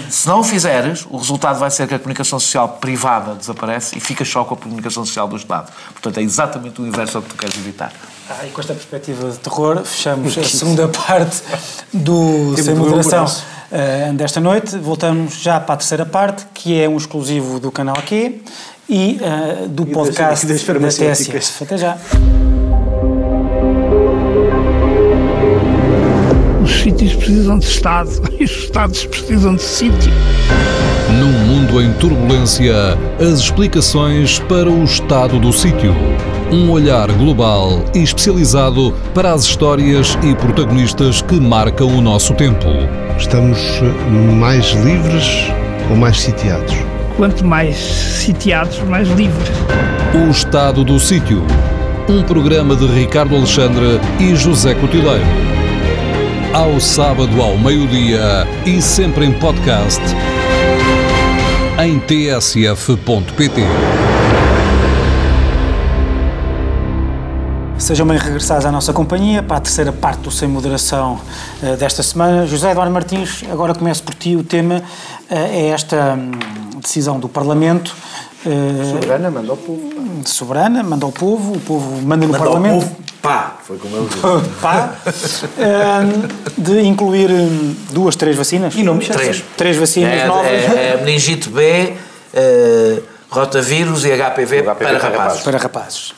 se não o fizeres, o resultado vai ser que a comunicação social privada desaparece e fica só com a comunicação social do Estado. Portanto, é exatamente o inverso ao que tu queres evitar. Ah, e com esta perspectiva de terror, fechamos a (laughs) segunda parte do Sem Moderação uh, desta noite. Voltamos já para a terceira parte, que é um exclusivo do canal aqui e uh, do e podcast das, das da TSF. Até já. Os sítios precisam de Estado (laughs) e os Estados precisam de sítio. Num mundo em turbulência, as explicações para o estado do sítio. Um olhar global e especializado para as histórias e protagonistas que marcam o nosso tempo. Estamos mais livres ou mais sitiados? Quanto mais sitiados, mais livres. O Estado do Sítio. Um programa de Ricardo Alexandre e José Cotileiro. Ao sábado ao meio-dia e sempre em podcast em tsf.pt. Sejam bem regressados à nossa companhia para a terceira parte do Sem Moderação uh, desta semana. José Eduardo Martins, agora começo por ti. O tema uh, é esta um, decisão do Parlamento. Uh, soberana, manda ao povo. Soberana, manda ao povo, o povo manda no manda Parlamento. Pá, foi como eu disse. (laughs) pá, de incluir hum, duas, três vacinas. E não me Três. Três vacinas é, novas. É, é meningite B, uh, rotavírus e HPV, HPV para, para rapazes. Para rapazes.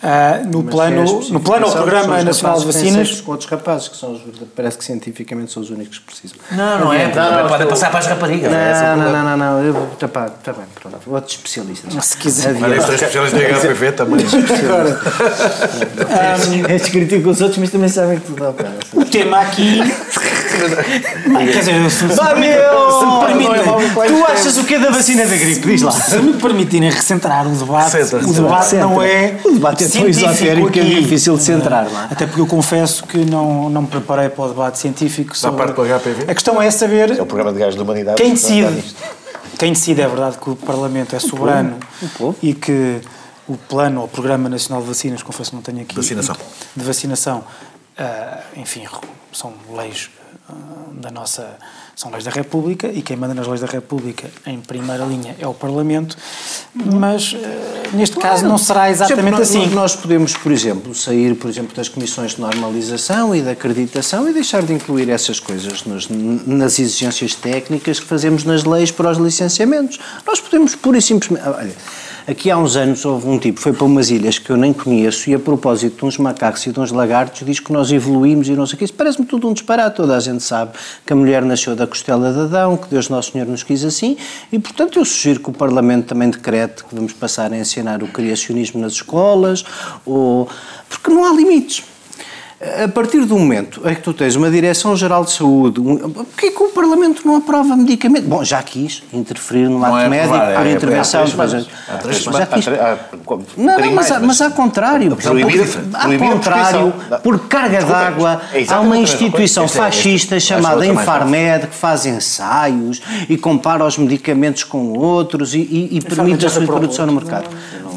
Uh, no, plano, no plano ao Programa Nacional de Vacinas. Com outros rapazes, que são os, parece que cientificamente são os únicos que precisam. Não, não, é, não, não, podem passar para as raparigas. Não, é não, não, não, não, eu, tá, pá, tá bem, pronto, outros especialistas. Se quiser. Olha, os especialistas de HPV também. (laughs) Estes criticam os outros, mas também sabem que tudo dá para. O tema aqui. (laughs) Quer dizer, se, me permitem, tu achas o que é da vacina da gripe? Diz lá. Se me permitirem recentrar o debate, o debate não é. O debate é tão esotérico é difícil de centrar, não é? Até porque eu confesso que não, não me preparei para o debate científico. Sobre... parte para o HPV? A questão é saber. É o programa de gás da humanidade. Quem decide. Quem decide é verdade que o Parlamento é soberano e que o plano ou programa nacional de vacinas, confesso que não tenho aqui. Vacinação. De vacinação, uh, enfim, são leis uh, da nossa são leis da República e quem manda nas leis da República em primeira linha é o Parlamento, mas uh, neste claro. caso não será exatamente assim. Nós, nós podemos, por exemplo, sair, por exemplo, das comissões de normalização e de acreditação e deixar de incluir essas coisas nos, nas exigências técnicas que fazemos nas leis para os licenciamentos. Nós podemos, pura e simplesmente. Olha, Aqui há uns anos houve um tipo, foi para umas ilhas que eu nem conheço e a propósito de uns macacos e de uns lagartos diz que nós evoluímos e não sei o que. Isso parece-me tudo um disparate. Toda a gente sabe que a mulher nasceu da costela de Adão, que Deus Nosso Senhor nos quis assim e, portanto, eu sugiro que o Parlamento também decrete que vamos passar a ensinar o criacionismo nas escolas, ou... porque não há limites. A partir do momento em que tu tens uma Direção-Geral de Saúde, um, porquê é que o Parlamento não aprova medicamento? Bom, já quis interferir no ato é médico por é, intervenção. já quis. Não, não, mas, mas ao contrário. Ao contrário, por carga d'água, há uma instituição fascista chamada Infarmed que faz ensaios e compara os medicamentos com outros e, e, e permite a sua introdução no mercado.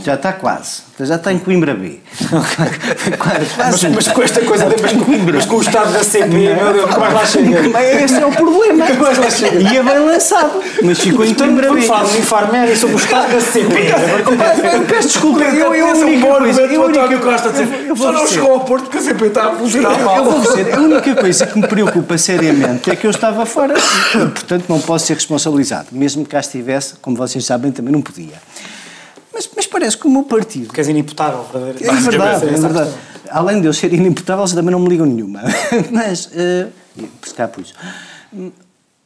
Já está quase. Já está em Coimbra B. (laughs) quase. Mas, mas, com esta coisa, de, mas, com, mas com o estado da CP, meu Deus, como é que lá chega? Esse é o problema. Como é que lá chega? Ia bem lançado, mas ficou em Coimbra B. Fala no Infarmédia sobre o estado da CP. (laughs) Eu peço desculpa, eu, eu, a única coisa... Eu, única Costa a dizer, só não chegou ao Porto porque a CP está a funcionar mal. Eu vou dizer, a única coisa que me preocupa seriamente é que eu estava fora, portanto não posso ser responsabilizado. Mesmo que cá estivesse, como vocês sabem, também não podia. Mas, mas parece que o meu partido. Porque és inimputável, É verdade, é verdade. Além de eu ser inimputável, eles também não me ligam nenhuma. (laughs) mas. Uh, por isso.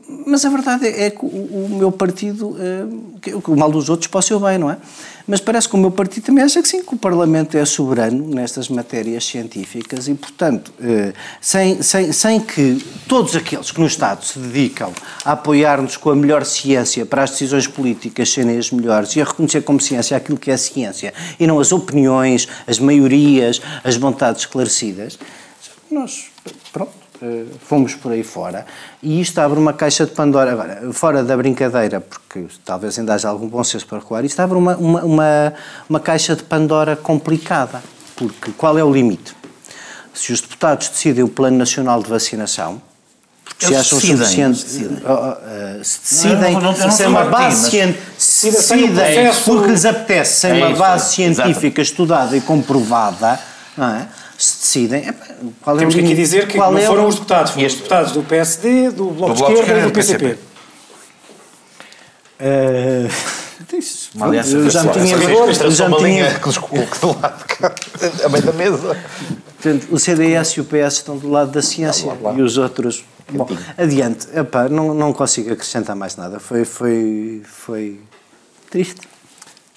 Mas a verdade é que o, meu partido, que, o mal dos outros ser o bem, não é? Mas parece que o meu partido também acha que sim, que o Parlamento é soberano nestas matérias científicas e, portanto, uh, sem, sem, sem que todos aqueles que no Estado se dedicam a apoiar-nos com a melhor ciência para as decisões políticas serem as melhores e a reconhecer como ciência aquilo que é ciência e não as opiniões, as maiorias, as vontades esclarecidas, nós, pronto fomos por aí fora e isto abre uma caixa de Pandora. Agora, fora da brincadeira, porque talvez ainda haja algum bom senso para recuar, isto abre uma, uma, uma, uma caixa de Pandora complicada, porque qual é o limite? Se os deputados decidem o Plano Nacional de Vacinação, porque se acham decidem, suficiente. decidem. Uh, uh, se decidem, Não, não, não, sem uma base científica. um Decidem porque lhes apetece, sem É uma base é, científica estudada e comprovada, não é? Se decidem. Qual é Temos o que aqui dizer que Qual não é foram o- os deputados, foram os deputados do PSD, do Bloco de Bloco de Esquerda e do Esquerda e do PCP. Eh, (laughs) isso, Uma aliança já me tinha, eu já me tinha, que do lado a meio da mesa. Portanto, o CDS e o PS estão do lado da ciência e os outros. Bom, adiante. Epá, não, não consigo acrescentar mais nada. Foi, foi, foi triste.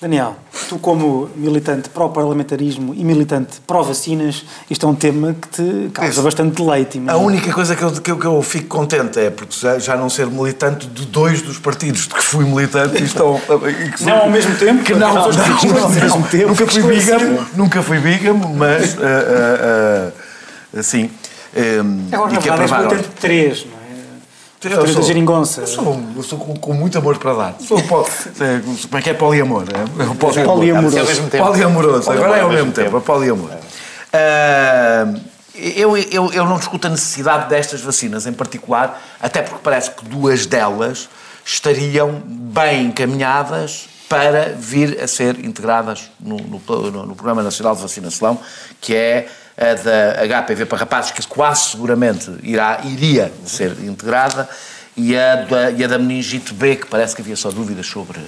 Daniel, tu como militante pró-parlamentarismo e militante pró-vacinas, isto é um tema que te causa bastante deleite. A única coisa que eu, que, eu, que eu fico contente é porque já, não ser militante de dois dos partidos de que fui militante e estão. e que Não ao mesmo tempo? Que não, não, Não, não, ao mesmo tempo. Nunca fui Esclarecido. bígamo, nunca fui bígamo, mas. ah, ah, ah, assim. ah, Agora, e que é militante de três, não é? Eu da sou- geringonça. Eu sou, eu sou com, com muito amor para dar. Sou pol, é, como é que é poliamor? É, é o poliamor. Poliamoroso. Ao mesmo tempo. Poliamoroso, agora é ao mesmo tempo, é poliamor. Ah, eu, eu, eu não discuto a necessidade destas vacinas em particular, até porque parece que duas delas estariam bem encaminhadas para vir a ser integradas no, no, no- no Programa Nacional de Vacinação, que é da HPV para rapazes, que quase seguramente irá, iria ser integrada, e a, da, e a da meningite B, que parece que havia só dúvidas sobre,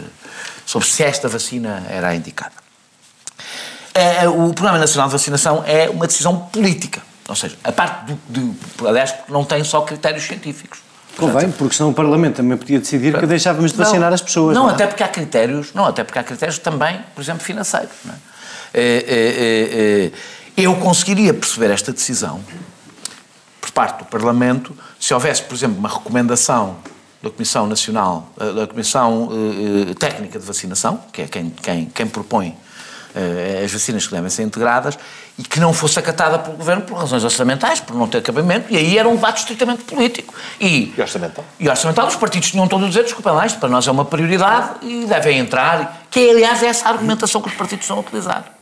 sobre se esta vacina era indicada. É, o Programa Nacional de Vacinação é uma decisão política. Ou seja, a parte do. do aliás, não tem só critérios científicos. Convém, porque senão o Parlamento também podia decidir que deixávamos de vacinar as pessoas. Não, Não, é? até porque há critérios, não, até porque há critérios também, por exemplo, financeiros. não é? É, é, é, é, eu conseguiria perceber esta decisão por parte do Parlamento se houvesse, por exemplo, uma recomendação da Comissão Nacional, eh, da Comissão eh, eh, Técnica de Vacinação, que é quem, quem, quem propõe eh, as vacinas que devem ser integradas, e que não fosse acatada pelo Governo por razões orçamentais, por não ter acabamento, e aí era um debate estritamente político. E, E orçamental. e orçamental, os partidos tinham todos a dizer, desculpem lá, isto para nós é uma prioridade e devem entrar, que aliás é essa a argumentação que os partidos estão a utilizar.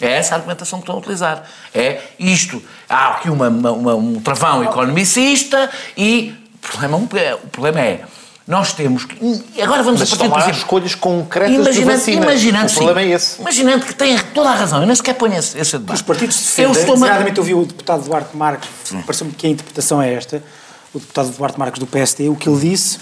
É essa a argumentação que estão a utilizar. É isto. Há aqui uma, uma- uma- um travão economicista e o problema, é- o problema é, nós temos que... e Agora vamos Mas a partir, exemplo, escolhas concretas de imaginando, vacina. imaginando, o sim, problema é esse. Imaginando que tem toda a razão, eu nem sequer ponho esse, esse debate. Os partidos Eu defendem, estou-me a- designadamente ouvi o deputado Duarte Marques, pareceu-me que a interpretação é esta, o deputado Duarte Marques do PSD, o que ele disse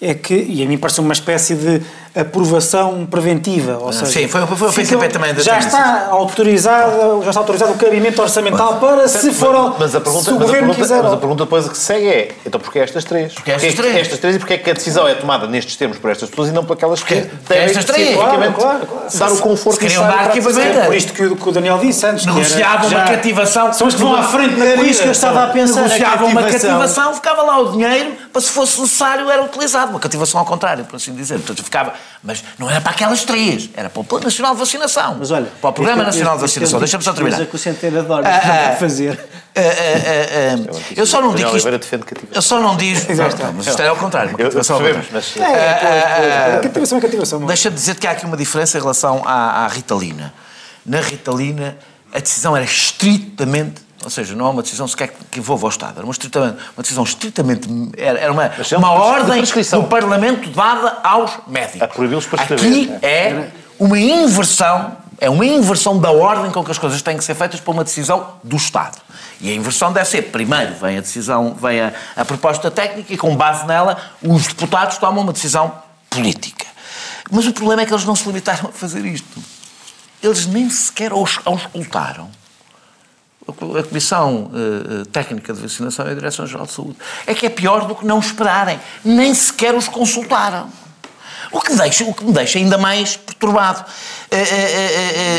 é que, e a mim pareceu uma espécie de aprovação preventiva, ou seja... Ah, sim, foi- foi o PCP também da Já está autorizado, já está autorizado o cabimento orçamental para, se for, ao- Mas a pergunta, se o mas a governo pergunta, quiser... mas a pergunta depois que segue é, então porquê estas três? Porque estas Porquê três? Estas três e porquê é que a decisão é tomada nestes termos por estas pessoas e não por aquelas que devem estas três? Claro, claro, claro. dar o conforto Se queriam necessário dar para a. Por isto que o, que o Daniel disse antes. que negociavam uma cativação. São os que vão à frente na Era isso que eu estava a pensar. a Negociavam uma cativação. cativação, ficava lá o dinheiro, para se fosse necessário era utilizado. Uma cativação ao contrário, por assim dizer. Portanto, ficava, Mas não era para aquelas três, era para o Plano Nacional de Vacinação. Mas olha, para o Programa este- Nacional de este- Vacinação. este- Deixa-me só terminar. Coisa que o Centeno adora Ah, ah, fazer. Ah, ah, ah, ah, eu só não digo isto, eu só não digo. Mas isto é ao contrário. uma Eu- cativação É, é, é, Ah, é, cativação é cativação. é? Deixa-me dizer que há aqui uma diferença em relação à, à Ritalina. Na Ritalina, a decisão era estritamente, ou seja, não é uma decisão sequer que envolve ao Estado, era uma, estritamente, uma decisão estritamente, era, era uma, é uma uma ordem do Parlamento dada aos médicos. Para Aqui escrever, é uma inversão, é uma inversão da ordem com que as coisas têm que ser feitas por uma decisão do Estado. E a inversão deve ser, primeiro vem a decisão, vem a, a proposta técnica e com base nela os deputados tomam uma decisão política. Mas o problema é que eles não se limitaram a fazer isto. Eles nem sequer aus- auscultaram a Comissão eh, Técnica de Vacinação e a Direção-Geral de Saúde. É que é pior do que não esperarem. Nem sequer os consultaram. O que, deixa, o que me deixa ainda mais perturbado. Eh, eh,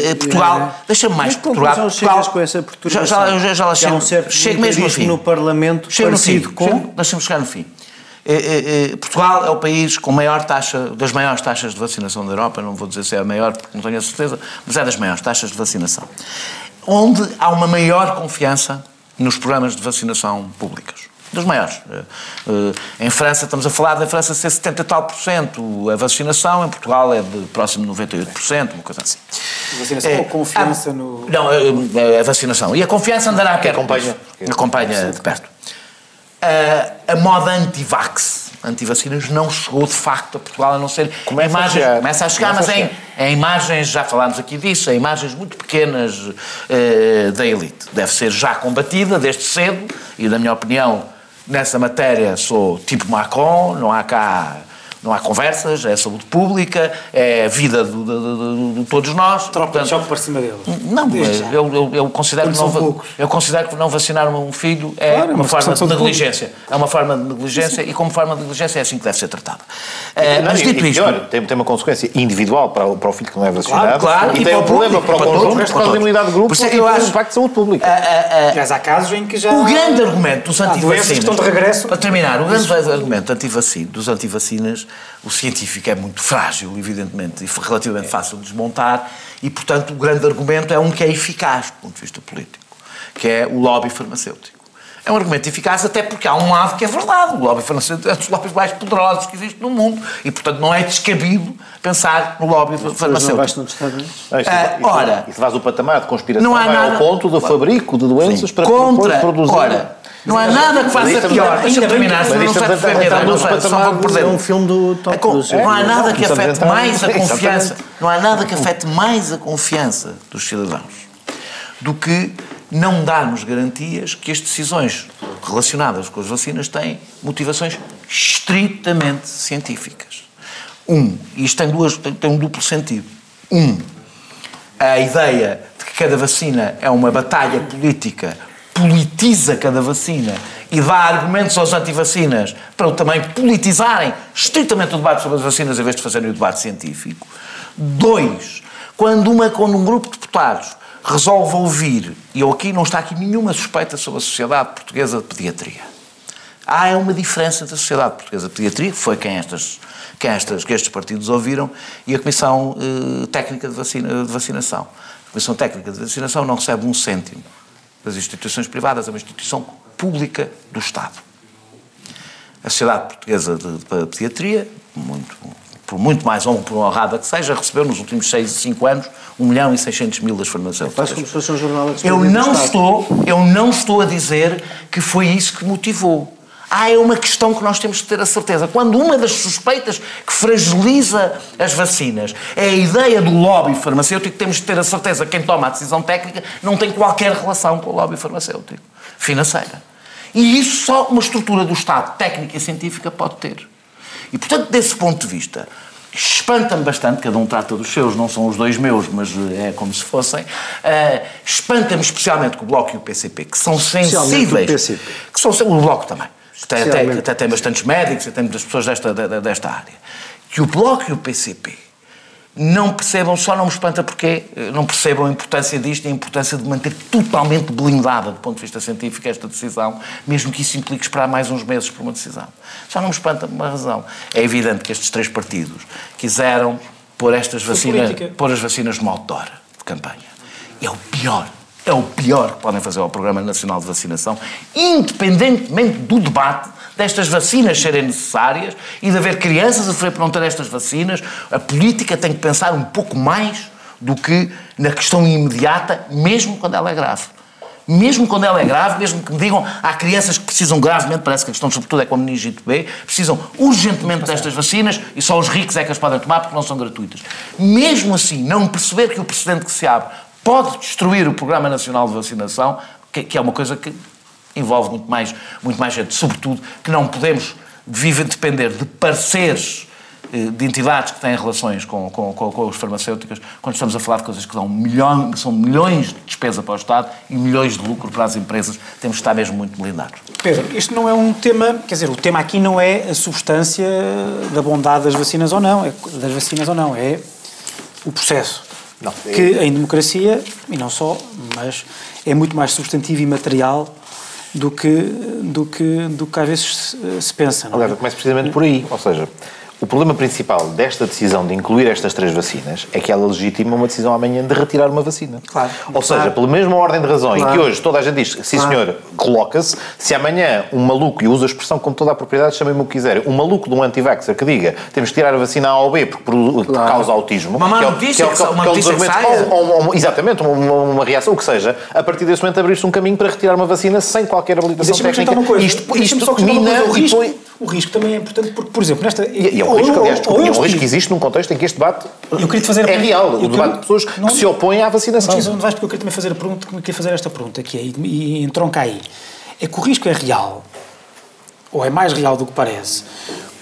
eh, eh, Portugal, deixa-me mais Mas perturbado. chegas Portugal- com essa perturbação? já, já, já lá chego. um certo chego mesmo no militarismo fim. no Parlamento Chego no fim. parecido com- Deixa-me chegar no fim. Portugal é o país com maior taxa, das maiores taxas de vacinação da Europa, não vou dizer se é a maior porque não tenho a certeza, mas é das maiores taxas de vacinação. Onde há uma maior confiança nos programas de vacinação públicos. Dos maiores. Eh, eh, Em França, estamos a falar da França ser 70 e tal por cento a vacinação, em Portugal é de próximo de 98%, uma coisa assim. Vacinação É, ou confiança ah, no. Não, eh, a vacinação. E a confiança andará a perto. acompanha. Acompanha de perto. A, a moda anti-vax, anti-vacinas, não chegou de facto a Portugal, a não ser. Começa a imagens, chegar. Começa a chegar, Começa mas a em, em imagens, já falámos aqui disso, em imagens muito pequenas eh, da elite. Deve ser já combatida desde cedo, e, na minha opinião, nessa matéria sou tipo Macron, não há cá. Não há conversas, é saúde pública, é a vida de, de- de- de todos nós. Troca de choque para cima dele. Não, eu, eu, eu considero que não, poucos. eu considero que não vacinar um filho é Claro, uma mas forma de de negligência. É uma forma de negligência e como forma de negligência é assim que deve ser tratada. Eh, Não, mas dito isto, pior, tem, tem uma consequência individual para o, para o filho que não é vacinado claro, e, e tem para um problema para o para conjunto para causa da todos. imunidade de grupo Por isso é que e eu tem um acho- impacto de saúde pública. Aliás, há casos em que já. o grande argumento dos antivacinas. estão de regresso. Para terminar, o grande argumento dos antivacinas, o científico é muito frágil, evidentemente, e relativamente fácil de desmontar, e, portanto, o grande argumento é um que é eficaz, do ponto de vista político, que é o lobby farmacêutico. É um argumento eficaz até porque há um lado que é verdade. O lobby farmacêutico é um dos lobbies mais poderosos que existe no mundo e, portanto, não é descabido pensar no lobby Mas não farmacêutico. bastam dos Estados Unidos? Não, isto- Ah, isto- ora, isto faz o patamar de conspiração não há nada- ao ponto do fabrico de doenças Sim. para Contra, produzir. ora, não há nada que faça pior. ainda Deixa-me bem- terminar, senão não defender, não sei, só vou perder. É um filme do Tom É Cruise. Não há nada que afete mais a confiança, não há nada que afete mais a confiança dos cidadãos do que não darmos garantias que as decisões relacionadas com as vacinas têm motivações estritamente científicas. Um, isto tem, duas, tem, tem um duplo sentido. Um, a ideia de que cada vacina é uma batalha política politiza cada vacina e dá argumentos aos antivacinas para também politizarem estritamente o debate sobre as vacinas em vez de fazerem o debate científico. Dois, quando, uma, quando um grupo de deputados resolve ouvir, e eu aqui não está aqui nenhuma suspeita sobre a Sociedade Portuguesa de Pediatria, há uma diferença entre a Sociedade Portuguesa de Pediatria, que foi quem, estas, estas, que estes partidos ouviram, e a Comissão eh, Técnica de, Vacina, de Vacinação. A Comissão Técnica de Vacinação não recebe um cêntimo das instituições privadas, é uma instituição pública do Estado. A Sociedade Portuguesa de, de Pediatria, muito, por muito mais honra, por honrada que seja, recebeu nos últimos 6, 5 anos 1 milhão e 600 mil das farmacêuticas. Como se fosse um jornal Eu não estou, eu não estou a dizer que foi isso que motivou. Ah, é uma questão que nós temos de ter a certeza. Quando uma das suspeitas que fragiliza as vacinas é a ideia do lobby farmacêutico, temos de ter a certeza que quem toma a decisão técnica não tem qualquer relação com o lobby farmacêutico, financeira. E isso só uma estrutura do Estado, técnica e científica, pode ter. E, portanto, desse ponto de vista, espanta-me bastante, cada um trata dos seus, não são os dois meus, mas eh, é como se fossem, eh, espanta-me especialmente que o Bloco e o PCP, que são sensíveis, o PCP. que são, o Bloco também, até, até, Especialmente. até tem bastantes médicos, e tem muitas pessoas desta, de- desta área, que o Bloco e o PCP não percebam, só não me espanta porque eh, não percebam a importância disto e a importância de manter totalmente blindada do ponto de vista científico esta decisão, mesmo que isso implique esperar mais uns meses por uma decisão. Só não me espanta por uma razão. É evidente que estes três partidos quiseram pôr estas vacinas, pôr as vacinas de outdoor de campanha. É o pior é o pior que podem fazer ao Programa Nacional de Vacinação, independentemente do debate destas vacinas serem necessárias e de haver crianças a sofrer por não ter estas vacinas, a política tem que pensar um pouco mais do que na questão imediata, mesmo quando ela é grave. Mesmo quando ela é grave, mesmo que me digam há crianças que precisam gravemente, parece que a questão sobretudo é com a meningite B, precisam urgentemente destas vacinas e só os ricos é que as podem tomar porque não são gratuitas. Mesmo assim, não perceber que o precedente que se abre pode destruir o Programa Nacional de Vacinação, que, que é uma coisa que envolve muito mais, muito mais gente. Sobretudo que não podemos viver depender de pareceres eh, de entidades que têm relações com, com, com, com as farmacêuticas, quando estamos a falar de coisas que dão milhão, são milhões de despesa para o Estado e milhões de lucro para as empresas, temos que estar mesmo muito blindados. Pedro, este não é um tema, quer dizer, o tema aqui não é a substância da bondade das vacinas ou não, é, das vacinas ou não, é o processo. Não, é... Que em democracia, e não só, mas é muito mais substantivo e material do que, do que, do que às vezes se, se pensa. Não é? Aliás, começa precisamente por aí, ou seja, o problema principal desta decisão de incluir estas três vacinas é que ela legitima uma decisão amanhã de retirar uma vacina. Claro. Ou claro. seja, pela mesma ordem de razão claro. em que hoje toda a gente diz, sim claro. senhor, coloca-se, se amanhã um maluco, e usa a expressão com toda a propriedade, chamem-me o que quiser, um maluco de um anti-vaxxer que diga temos que tirar a vacina A ou B porque, porque causa autismo, uma que é, notícia, que é, que é, que é ou, ou, exatamente, uma, uma, reação, o que seja, a partir desse momento abrir-se um caminho para retirar uma vacina sem qualquer habilitação técnica. Uma coisa. Isto, isto mina o risco, o risco também é importante porque, por exemplo, nesta... E, e é um risco, aliás, ou, ou é um risco que existe num contexto em que este debate eu queria fazer é real, o debate de pessoas não, que se opõem à vacinação. Não, não vais porque eu queria também fazer a pergunta, queria fazer esta pergunta, que é, e, e entronca aí, é que o risco é real, ou é mais real do que parece,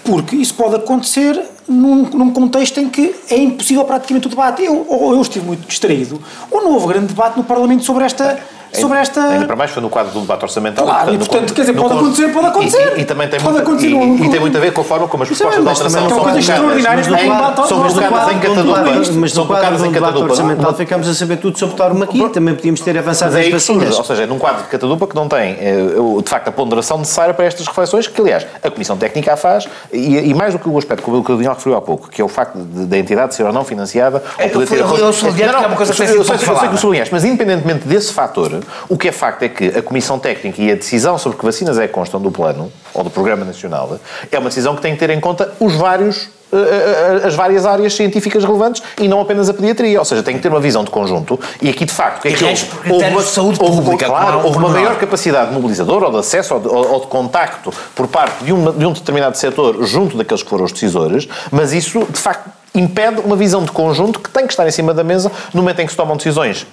porque isso pode acontecer num, num, contexto em que é impossível praticamente o debate. Eu, ou eu estive muito distraído, ou não houve grande debate no Parlamento sobre esta sobre esta. Ainda para mais foi no quadro do debate orçamental. Claro, e portanto, quer dizer, pode acontecer, pode acontecer. E, e, também tem pode muito, e, e, tem muito a ver com a forma como as propostas de alteração são colocadas. São colocadas em catadupa. Mas no quadro do debate orçamental ficamos a saber tudo sobre aqui Também podíamos ter avançado as vacinas. Ou seja, num quadro de catadupa que não tem, de facto, a ponderação necessária para estas reflexões, que, aliás, a Comissão Técnica a faz, e, mais do que o aspecto que o Daniel referiu há pouco, que é o facto da entidade ser ou não financiada, ou poder ter... Eu que é uma coisa que eu sei que o sublinhaste, mas independentemente desse fator, o que é facto é que a Comissão Técnica e a decisão sobre que vacinas é que constam do plano, ou do Programa Nacional, é uma decisão que tem que ter em conta os vários eh, eh, eh, as várias áreas científicas relevantes e não apenas a pediatria. Ou seja, tem que ter uma visão de conjunto. E aqui, de facto, que é que houve, houve uma, saúde pública, claro, houve uma maior capacidade mobilizadora ou de acesso ou de, ou de contacto por parte de, uma, de um determinado setor junto daqueles que foram os decisores, mas isso, de facto, impede uma visão de conjunto que tem que estar em cima da mesa no momento em que se tomam decisões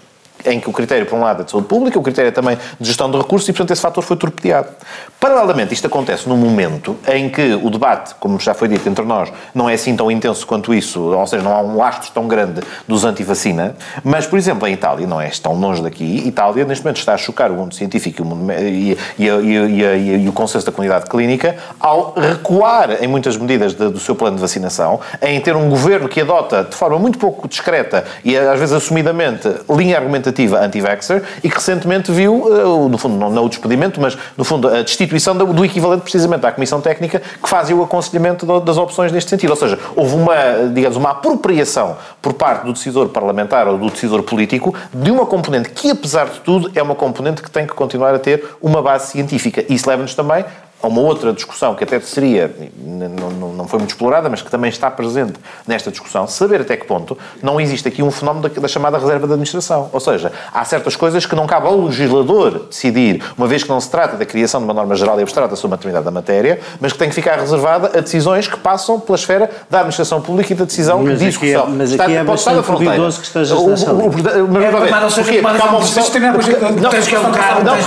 em que o critério, por um lado, é de saúde pública, o critério é também de gestão de recursos e, portanto, esse fator foi torpedeado. Paralelamente, isto acontece num momento em que o debate, como já foi dito entre nós, não é assim tão intenso quanto isso, ou seja, não há um lastro tão grande dos anti-vacina, mas, por exemplo, em Itália, não é tão longe daqui, Itália, neste momento, está a chocar o mundo científico e e, e, e o consenso da comunidade clínica ao recuar em muitas medidas de, do seu plano de vacinação, em ter um governo que adota de forma muito pouco discreta e, às vezes, assumidamente, linha argumentativa anti-vaxxer e que recentemente viu, eh, no fundo, não o despedimento, mas no fundo a destituição do equivalente precisamente à Comissão Técnica que fazia o aconselhamento das opções neste sentido. Ou seja, houve uma, digamos, uma apropriação por parte do decisor parlamentar ou do decisor político de uma componente que, apesar de tudo, é uma componente que tem que continuar a ter uma base científica. Isso leva-nos também a uma outra discussão que até seria, não, não foi muito explorada, mas que também está presente nesta discussão, saber até que ponto não existe aqui um fenómeno da, da, chamada reserva de administração. Ou seja, há certas coisas que não cabe ao legislador decidir, uma vez que não se trata da criação de uma norma geral e abstrata sobre uma determinada matéria, mas que tem que ficar reservada a decisões que passam pela esfera da administração pública e da decisão mas de discussão. Aqui é, mas aqui é bastante duvidoso que esteja nessa o, o, Mas, mas não sei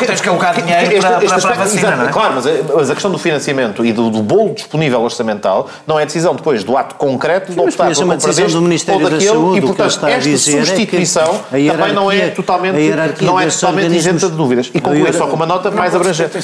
Tens que alocar dinheiro para a vacina, não é? Claro, mas mas a questão do financiamento e do, do bolo disponível orçamental não é decisão depois do ato concreto de optar por uma decisão do Ministério da Saúde, e, portanto, esta substituição é também não é totalmente, não é totalmente isenta de dúvidas. E concluir só com uma nota mais abrangente.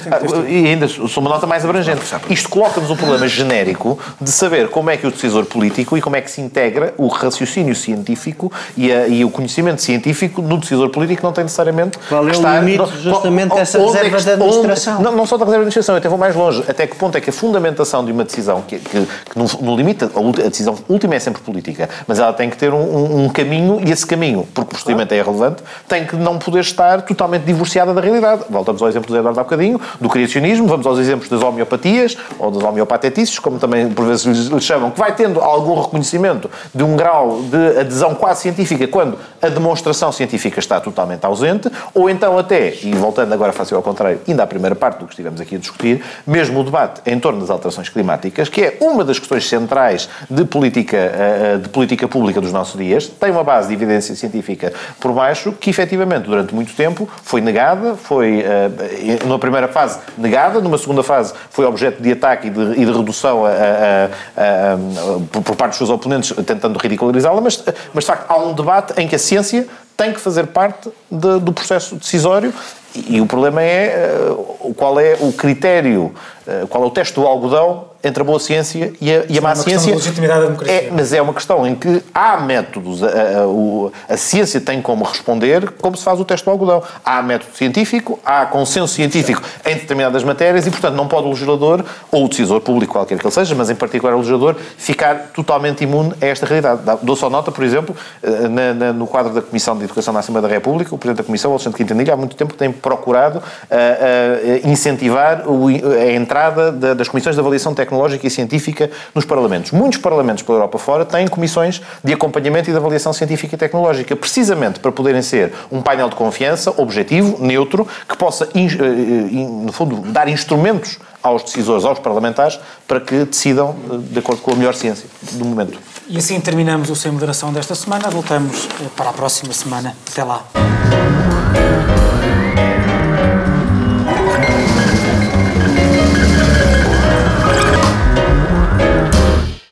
E ainda só uma nota mais abrangente. Isto coloca-nos o problema genérico de saber como é que o decisor político e como é que se integra o raciocínio científico e, a, e o conhecimento científico no decisor político não tem necessariamente Qual é o limite justamente dessa reserva é da administração? Onde, não, não só da reserva da administração, eu até vou mais longe. Até que ponto é que a fundamentação de uma decisão, que, que, que no, no, limite, a, decisão última é sempre política, mas ela tem que ter um, um, um caminho e esse caminho, porque o procedimento é irrelevante, tem que não poder estar totalmente divorciada da realidade. Voltamos ao exemplo do Eduardo há bocadinho, do criacionismo, vamos aos exemplos das homeopatias, ou das homeopatetices, como também por vezes lhes chamam, que vai tendo algum reconhecimento de um grau de adesão quase científica quando a demonstração científica está totalmente ausente, ou então até, e voltando agora a fazer ao contrário, ainda à primeira parte do que estivemos aqui a discutir, mesmo o debate em torno das alterações climáticas, que é uma das questões centrais de política, eh, de política pública dos nossos dias, tem uma base de evidência científica por baixo, que efetivamente durante muito tempo foi negada, foi eh, numa primeira fase negada, numa segunda fase foi objeto de ataque e de, e de redução a, a, a, por parte dos seus oponentes tentando ridicularizá-la, mas, mas de facto há um debate em que a ciência tem que fazer parte de, do processo decisório e, o problema é uh, qual é o critério, qual é o teste do algodão entre a boa ciência e a, e a má ciência. legitimidade da democracia. É, mas é uma questão em que há métodos, a, a, a, ciência tem como responder como se faz o teste do algodão. Há método científico, há consenso científico em determinadas matérias e, portanto, não pode o legislador, ou o decisor público, qualquer que ele seja, mas em particular o legislador, ficar totalmente imune a esta realidade. Dou só nota, por exemplo, eh, na, na, no quadro da Comissão de Educação na Assembleia da República, o Presidente da Comissão, Alexandre Quintanilha, há muito tempo tem procurado uh, uh, incentivar o, a entrada de, das comissões de avaliação tecnológica e científica nos parlamentos. Muitos parlamentos pela Europa fora têm comissões de acompanhamento e de avaliação científica e tecnológica, precisamente para poderem ser um painel de confiança, objetivo, neutro, que possa, no fundo, dar instrumentos aos decisores, aos parlamentares, para que decidam de acordo com a melhor ciência do momento. E assim terminamos o Sem Moderação desta semana. Voltamos para a próxima semana. Até lá.